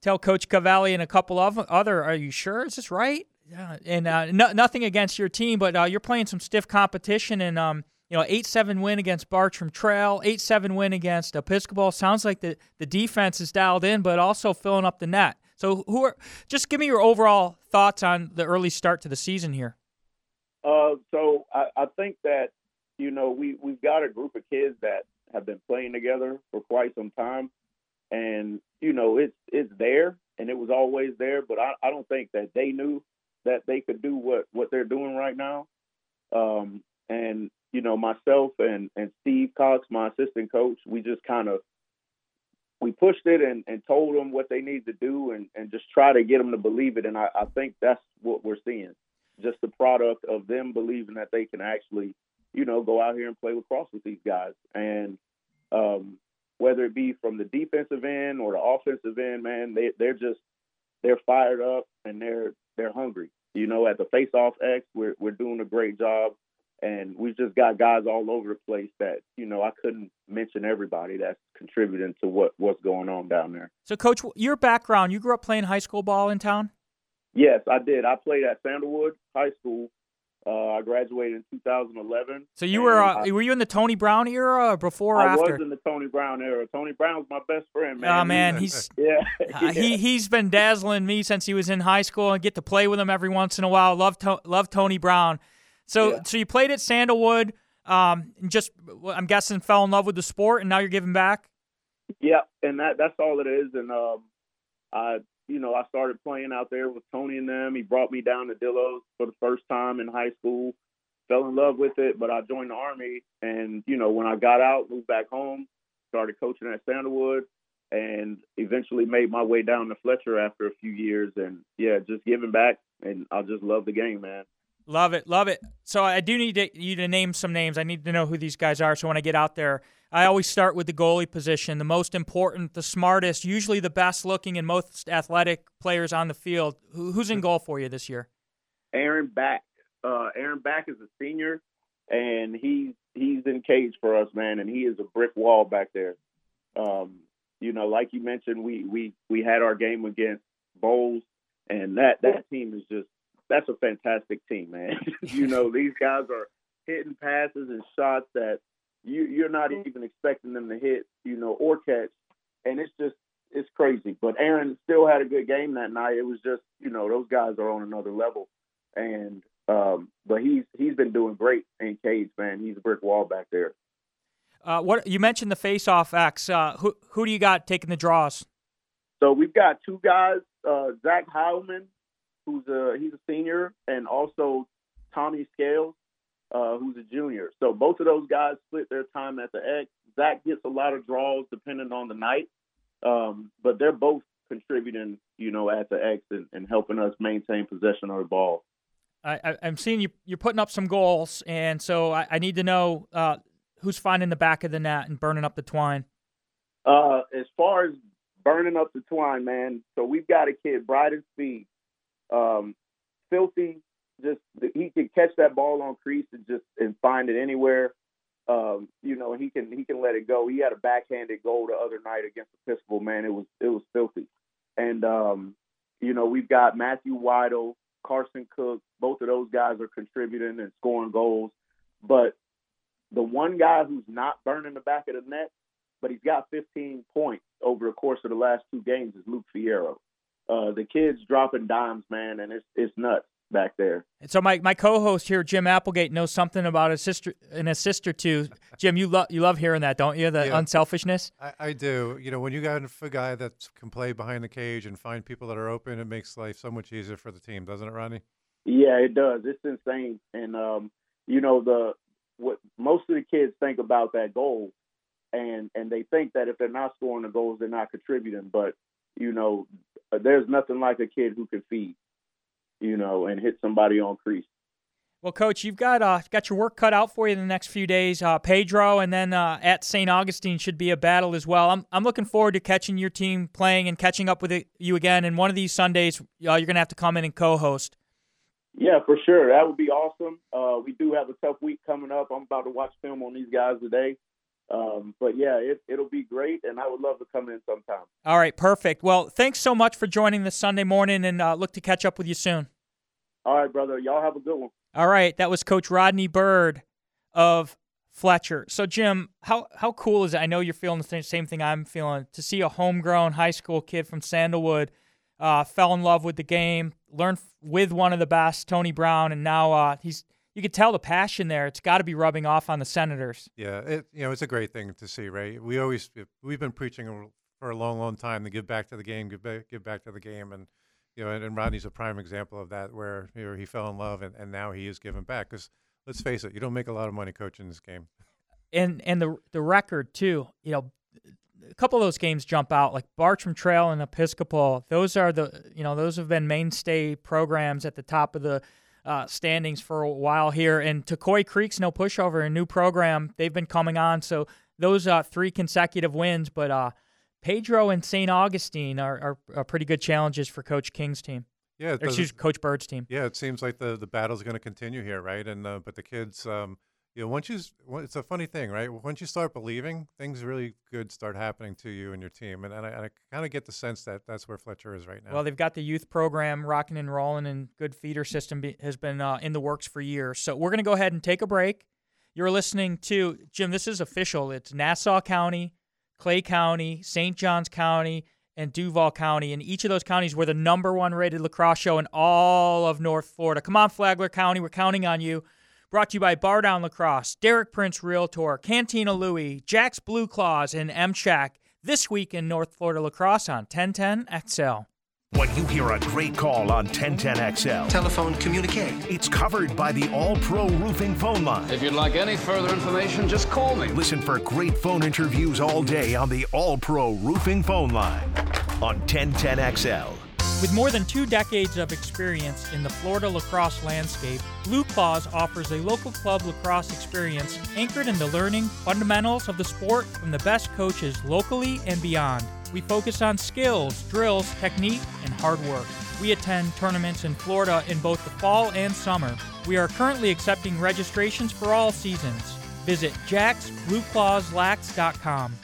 tell Coach Cavalli and a couple of other. Are you sure? Is this right? Yeah, and uh, no, nothing against your team, but uh, you're playing some stiff competition, and um, you know, eight seven win against Bartram Trail, eight seven win against Episcopal. Sounds like the the defense is dialed in, but also filling up the net. So, who are just give me your overall thoughts on the early start to the season here. Uh, so I, I think that you know we we've got a group of kids that have been playing together for quite some time, and you know it's it's there and it was always there, but I, I don't think that they knew that they could do what what they're doing right now. Um, and you know myself and and Steve Cox, my assistant coach, we just kind of we pushed it and, and told them what they need to do and, and just try to get them to believe it. And I, I think that's what we're seeing. Just the product of them believing that they can actually, you know, go out here and play lacrosse with these guys. And um, whether it be from the defensive end or the offensive end, man, they they're just they're fired up and they're they're hungry. You know, at the face off X, we're we're doing a great job and we've just got guys all over the place that you know I couldn't mention everybody that's contributing to what what's going on down there. So, Coach, your background, you grew up playing high school ball in town? Yes, I did. I played at Sandalwood High School. Uh, I I graduated in 2011. So you were uh, I- were you in the Tony Brown era or before or I after? was in the Tony Brown era. Tony Brown's my best friend, man. Oh man, he's yeah. uh, he he's been dazzling me since he was in high school. and get to play with him every once in a while. Love to, love Tony Brown. So so you played at Sandalwood. Um, and just I'm guessing fell in love with the sport, and now you're giving back. Yeah, and that that's all it is. And um, I, you know, I started playing out there with Tony and them. He brought me down to Dillows for the first time in high school. Fell in love with it, but I joined the army, and you know, when I got out, moved back home, started coaching at Sandalwood, and eventually made my way down to Fletcher after a few years. And yeah, just giving back, and I just love the game, man. Love it, love it. So I do need to, you to name some names. I need to know who these guys are. So when I get out there, I always start with the goalie position, the most important, the smartest, usually the best looking and most athletic players on the field. Who's in goal for you this year? Aaron Back. Uh, Aaron Back is a senior, and he's he's in cage for us, man, and he is a brick wall back there. Um, you know, like you mentioned, we we we had our game against Bolles, and that that team is just that's a fantastic team, man. you know, these guys are hitting passes and shots that you you're not even expecting them to hit, you know, or catch, and it's just it's crazy. But Aaron still had a good game that night. It was just you know those guys are on another level, and um, but he's he's been doing great in cage, man. He's a brick wall back there. Uh, what you mentioned the face-off X. Uh, who who do you got taking the draws? So we've got two guys, uh, Zach Heilman, who's a he's a senior, and also Tommy Scales, uh, who's a junior. So both of those guys split their time at the X. Zach gets a lot of draws depending on the night, um, but they're both contributing, you know, at the X and, and helping us maintain possession of the ball. I, I, I'm seeing you. You're putting up some goals, and so I, I need to know uh, who's finding the back of the net and burning up the twine. Uh, as far as burning up the twine, man. So we've got a kid, Bryden Speed, um, filthy. Just he can catch that ball on crease and just and find it anywhere. Um, you know, he can he can let it go. He had a backhanded goal the other night against Episcopal. Man, it was it was filthy. And um, you know, we've got Matthew Weidel, Carson Cook. Both of those guys are contributing and scoring goals. But the one guy who's not burning the back of the net, but he's got 15 points over the course of the last two games is Luke Fierro. Uh, the kid's dropping dimes, man, and it's it's nuts back there. And so my, my co-host here, Jim Applegate, knows something about a sister and a sister too. Jim, you love you love hearing that, don't you? The Yeah. unselfishness. I, I do. You know, when you got a guy that can play behind the cage and find people that are open, it makes life so much easier for the team, doesn't it, Ronnie? Yeah, it does. It's insane, and um, you know the what most of the kids think about that goal, and and they think that if they're not scoring the goals, they're not contributing. But you know, uh, there's nothing like a kid who can feed, you know, and hit somebody on crease. Well, coach, you've got uh, got your work cut out for you in the next few days. Uh, Pedro and then uh, at St. Augustine should be a battle as well. I'm I'm looking forward to catching your team playing and catching up with it, you again. And one of these Sundays, uh, you're gonna have to come in and co-host. Yeah, for sure. That would be awesome. Uh, we do have a tough week coming up. I'm about to watch film on these guys today. Um, but yeah, it, it'll be great, and I would love to come in sometime. All right, perfect. Well, thanks so much for joining this Sunday morning, and uh, look to catch up with you soon. All right, brother. Y'all have a good one. All right, that was Coach Rodney Bird of Fletcher. So, Jim, how how cool is it? I know you're feeling the same, same thing I'm feeling to see a homegrown high school kid from Sandalwood uh, fell in love with the game, learned with one of the best, Tony Brown, and now uh, he's. You could tell the passion there. It's got to be rubbing off on the Senators. Yeah, it you know it's a great thing to see, right? We always we've been preaching for a long, long time to give back to the game, give back, give back to the game, and you know, and, and Rodney's a prime example of that, where you know, he fell in love and, and now he is giving back. Because let's face it, you don't make a lot of money coaching this game. and and the the record too. You know, a couple of those games jump out like Bartram Trail and Episcopal. Those are the you know those have been mainstay programs at the top of the uh, standings for a while here. And Tocoi Creek's no pushover, a new program. They've been coming on, so those uh, three consecutive wins. But uh, Pedro and St. Augustine are, are, are pretty good challenges for Coach King's team. Yeah, it Or, does- excuse Coach Bird's team. Yeah, it seems like the the battle's going to continue here, right? And uh, but the kids, um, you know, once you, it's a funny thing, right? Once you start believing, things really good start happening to you and your team. And, and I, I kind of get the sense that that's where Fletcher is right now. Well, they've got the youth program rocking and rolling, and good feeder system be, has been uh, in the works for years. So we're going to go ahead and take a break. You're listening to Jim. This is official. It's Nassau County, Clay County, St. Johns County, and Duval County. And each of those counties were the number one rated lacrosse show in all of North Florida. Come on, Flagler County, we're counting on you. Brought to you by Bar Down Lacrosse, Derek Prince Realtor, Cantina Louie, Jack's Blue Claws, and M Shack. This week in North Florida Lacrosse on 1010 XL. When you hear a great call on 1010XL, telephone communique, it's covered by the All Pro Roofing phone line. If you'd like any further information, just call me. Listen for great phone interviews all day on the All Pro Roofing phone line on 1010XL. With more than two decades of experience in the Florida lacrosse landscape, Blue Claws offers a local club lacrosse experience anchored in the learning fundamentals of the sport from the best coaches locally and beyond. We focus on skills, drills, technique, and hard work. We attend tournaments in Florida in both the fall and summer. We are currently accepting registrations for all seasons. Visit jacksblueclawslax.com.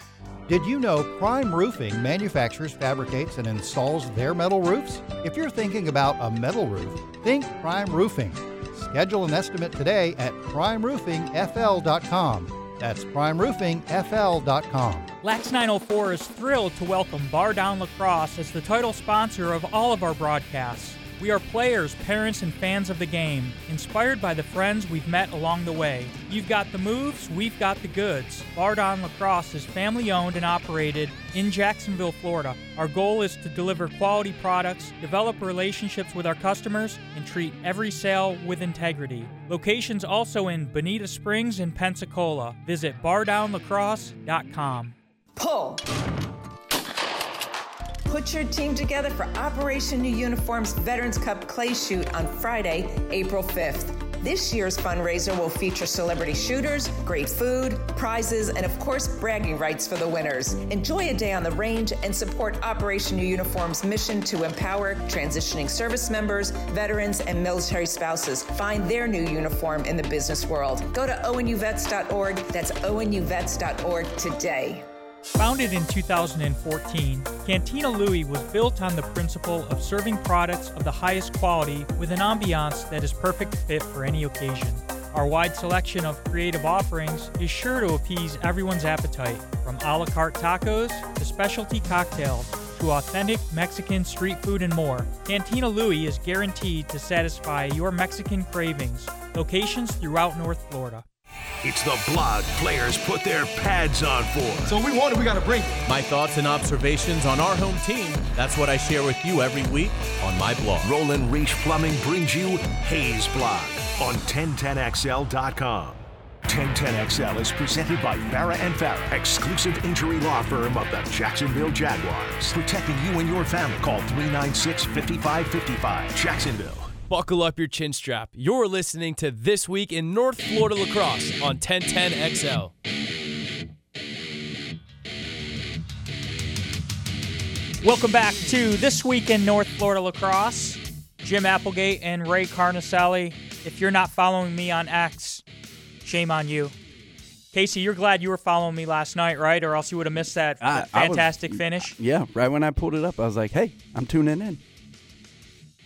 Did you know Prime Roofing manufactures, fabricates, and installs their metal roofs? If you're thinking about a metal roof, think Prime Roofing. Schedule an estimate today at primeroofingfl.com. That's primeroofingfl.com. Lax 904 is thrilled to welcome Bar Down Lacrosse as the title sponsor of all of our broadcasts. We are players, parents, and fans of the game, inspired by the friends we've met along the way. You've got the moves, we've got the goods. Bar Down Lacrosse is family owned and operated in Jacksonville, Florida. Our goal is to deliver quality products, develop relationships with our customers, and treat every sale with integrity. Locations also in Bonita Springs and Pensacola. Visit bardownlacrosse.com. Pull. Put your team together for Operation New Uniforms Veterans Cup Clay Shoot on Friday, April 5th. This year's fundraiser will feature celebrity shooters, great food, prizes, and of course, bragging rights for the winners. Enjoy a day on the range and support Operation New Uniform's mission to empower transitioning service members, veterans, and military spouses find their new uniform in the business world. Go to onuvets.org. That's onuvets.org today. Founded in 2014, Cantina Louie was built on the principle of serving products of the highest quality with an ambiance that is perfect fit for any occasion. Our wide selection of creative offerings is sure to appease everyone's appetite, from a la carte tacos to specialty cocktails to authentic Mexican street food and more. Cantina Louie is guaranteed to satisfy your Mexican cravings. Locations throughout North Florida. It's the blog players put their pads on for. So we want it, we got to bring it. My thoughts and observations on our home team. That's what I share with you every week on my blog. Roland Reach Plumbing brings you Hays Blog on 1010XL.com. 1010XL is presented by Farah and Farah, exclusive injury law firm of the Jacksonville Jaguars. Protecting you and your family. Call 396 5555. Jacksonville. Buckle up your chin strap. You're listening to This Week in North Florida Lacrosse on 1010XL. Welcome back to This Week in North Florida Lacrosse. Jim Applegate and Ray Carnicelli. If you're not following me on X, shame on you. Casey, you're glad you were following me last night, right? Or else you would have missed that, I- that I was- fantastic finish. Yeah, right when I pulled it up, I was like, hey, I'm tuning in.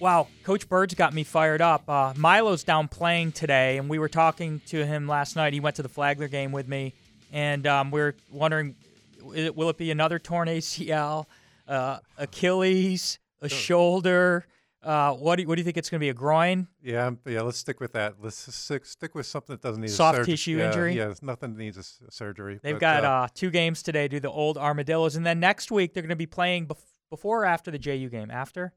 Wow, Coach Bird's got me fired up. Uh, Milo's down playing today, and we were talking to him last night. He went to the Flagler game with me, and um, we are wondering, will will it be another torn ACL, uh, Achilles, a shoulder? Uh, what do you, what do you think it's going to be? A groin? Yeah, yeah. Let's stick with that. Let's stick, stick with something that doesn't need a Soft surg- tissue yeah, injury? Yeah, nothing that needs a s- surgery. They've but, got uh, uh, two games today. Do the old Armadillos, and then next week they're going to be playing bef- before or after the JU game. After?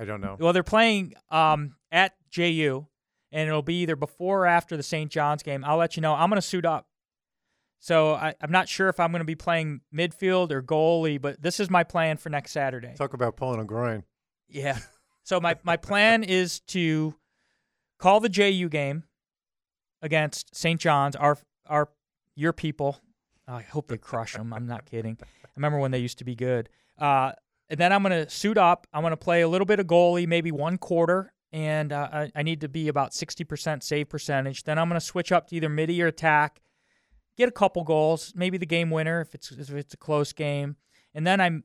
I don't know. Well, they're playing um, at JU, and it'll be either before or after the St. John's game. I'll let you know. I'm going to suit up. So I, I'm not sure if I'm going to be playing midfield or goalie, but this is my plan for next Saturday. Talk about pulling a groin. Yeah. So my, my plan is to call the JU game against St. John's, our our your people. I hope they crush them. I'm not kidding. I remember when they used to be good. Uh, and then I'm going to suit up. I'm going to play a little bit of goalie, maybe one quarter, and uh, I, I need to be about 60% save percentage. Then I'm going to switch up to either midi or attack, get a couple goals, maybe the game winner if it's if it's a close game, and then I'm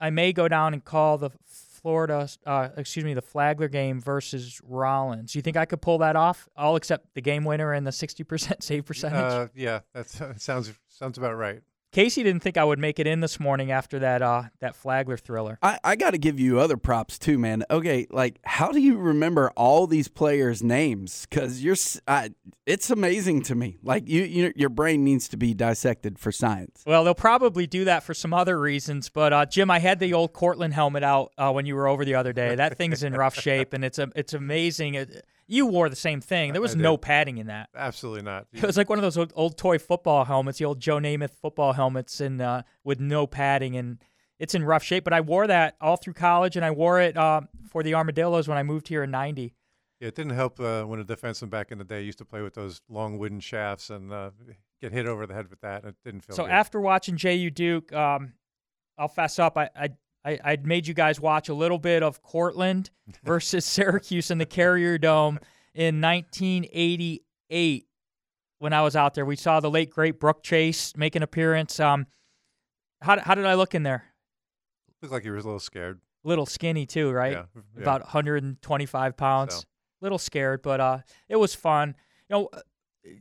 I may go down and call the Florida, uh, excuse me, the Flagler game versus Rollins. You think I could pull that off? All except the game winner and the 60% save percentage. Uh, yeah, that sounds sounds about right. Casey didn't think I would make it in this morning after that uh, that Flagler thriller. I, I got to give you other props too, man. Okay, like how do you remember all these players' names? Because you're, I, it's amazing to me. Like you, you, your brain needs to be dissected for science. Well, they'll probably do that for some other reasons. But uh, Jim, I had the old Cortland helmet out uh, when you were over the other day. That thing's in rough shape, and it's a, it's amazing. It, you wore the same thing. There was no padding in that. Absolutely not. It was like one of those old, old toy football helmets, the old Joe Namath football helmets, and uh, with no padding, and it's in rough shape. But I wore that all through college, and I wore it uh, for the Armadillos when I moved here in '90. Yeah, it didn't help uh, when a defenseman back in the day used to play with those long wooden shafts and uh, get hit over the head with that. It didn't feel so. good. after watching JU Duke, um, I'll fess up. I, I I, I made you guys watch a little bit of Cortland versus Syracuse in the Carrier Dome in 1988 when I was out there. We saw the late great Brooke Chase make an appearance. Um, how how did I look in there? Looked like you were a little scared. Little skinny too, right? Yeah, yeah. About 125 pounds. So. Little scared, but uh, it was fun. You know,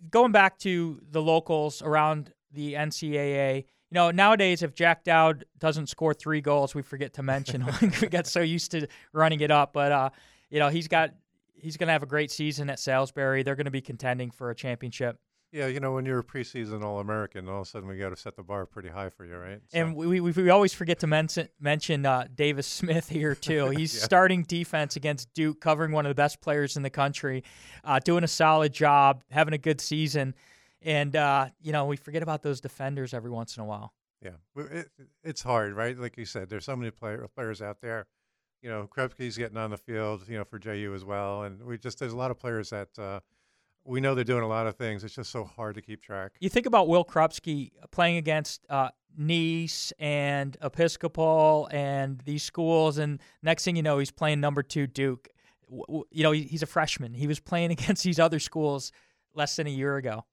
going back to the locals around the NCAA. You know, nowadays if Jack Dowd doesn't score three goals, we forget to mention him. we get so used to running it up, but uh, you know, he's got he's going to have a great season at Salisbury. They're going to be contending for a championship. Yeah, you know, when you're a preseason All American, all of a sudden we got to set the bar pretty high for you, right? So. And we, we, we always forget to mention mention uh, Davis Smith here too. He's Yeah. starting defense against Duke, covering one of the best players in the country, uh, doing a solid job, having a good season, and uh, you know we forget about those defenders every once in a while. Yeah, it, it's hard, right? Like you said, there's so many player, players out there. You know, Krepke's getting on the field, you know, for JU as well, and we just there's a lot of players that uh, we know they're doing a lot of things. It's just so hard to keep track. You think about Will Krupski playing against uh, Nease and Episcopal and these schools, and next thing you know, he's playing number two Duke. W- w- You know, he- he's a freshman. He was playing against these other schools less than a year ago.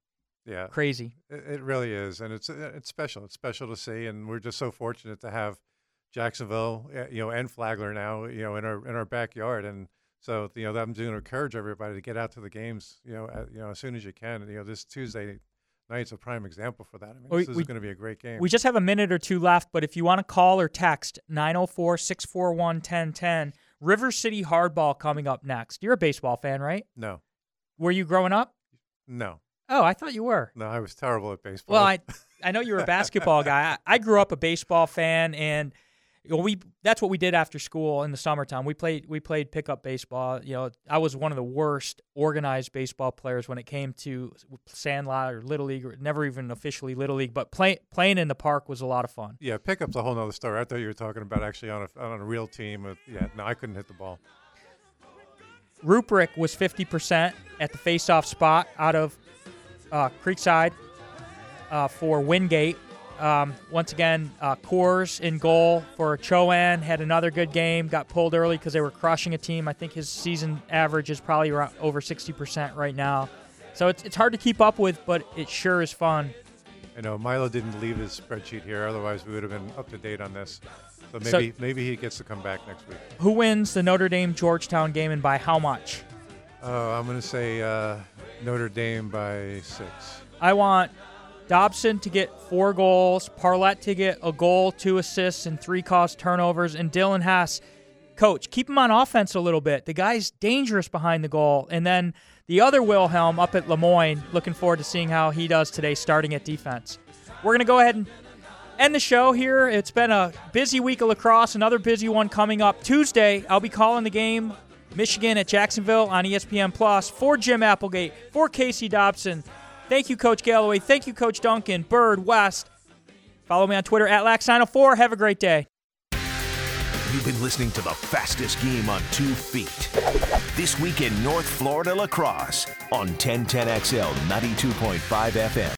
Yeah, Crazy. It, it really is, and it's uh, it's special. It's special to see, and we're just so fortunate to have Jacksonville, uh, you know, and Flagler now, you know, in our in our backyard, and so you know, I'm going to encourage everybody to get out to the games, you know, at, you know, as soon as you can. You know, this Tuesday night's a prime example for that. I mean, We- this is going to be a great game. We just have a minute or two left, but if you want to call or text 904 641 1010, River City Hardball coming up next. You're a baseball fan, right? no, Were you growing up? no, Oh, I thought you were. no. I was terrible at baseball. Well, I I know you're a basketball guy. I, I grew up a baseball fan, and you know, we that's what we did after school in the summertime. We played we played pickup baseball. You know, I was one of the worst organized baseball players when it came to sandlot or little league, or never even officially little league. But play, playing in the park was a lot of fun. yeah, pickup's a whole nother story. I thought you were talking about actually on a on a real team. With, yeah, no, I couldn't hit the ball. Ruprick was 50% at the faceoff spot out of uh, Creekside uh, for Wingate. Um, once again, uh, Coors in goal for Chowan had another good game. Got pulled early because they were crushing a team. I think his season average is probably around over 60% right now. So it's, it's hard to keep up with, but it sure is fun. I know Milo didn't leave his spreadsheet here, otherwise we would have been up to date on this. So So- maybe maybe he gets to come back next week. Who wins the Notre Dame Georgetown game and by how much? Oh, I'm going to say uh, Notre Dame by six. I want Dobson to get four goals, Parlett to get a goal, two assists, and three caused turnovers, and Dylan Haas, coach, keep him on offense a little bit. The guy's dangerous behind the goal. And then the other Wilhelm up at Le Moyne, looking forward to seeing how he does today, starting at defense. We're going to go ahead and end the show here. It's been a busy week of lacrosse, another busy one coming up. Tuesday, I'll be calling the game Michigan at Jacksonville on ESPN Plus for Jim Applegate, for Casey Dobson. Thank you, Coach Galloway. Thank you, Coach Duncan, Bird, West. Follow me on Twitter at Lax904. Have a great day. You've been listening to the fastest game on two feet. This week in North Florida lacrosse on 1010XL 92.5 FM.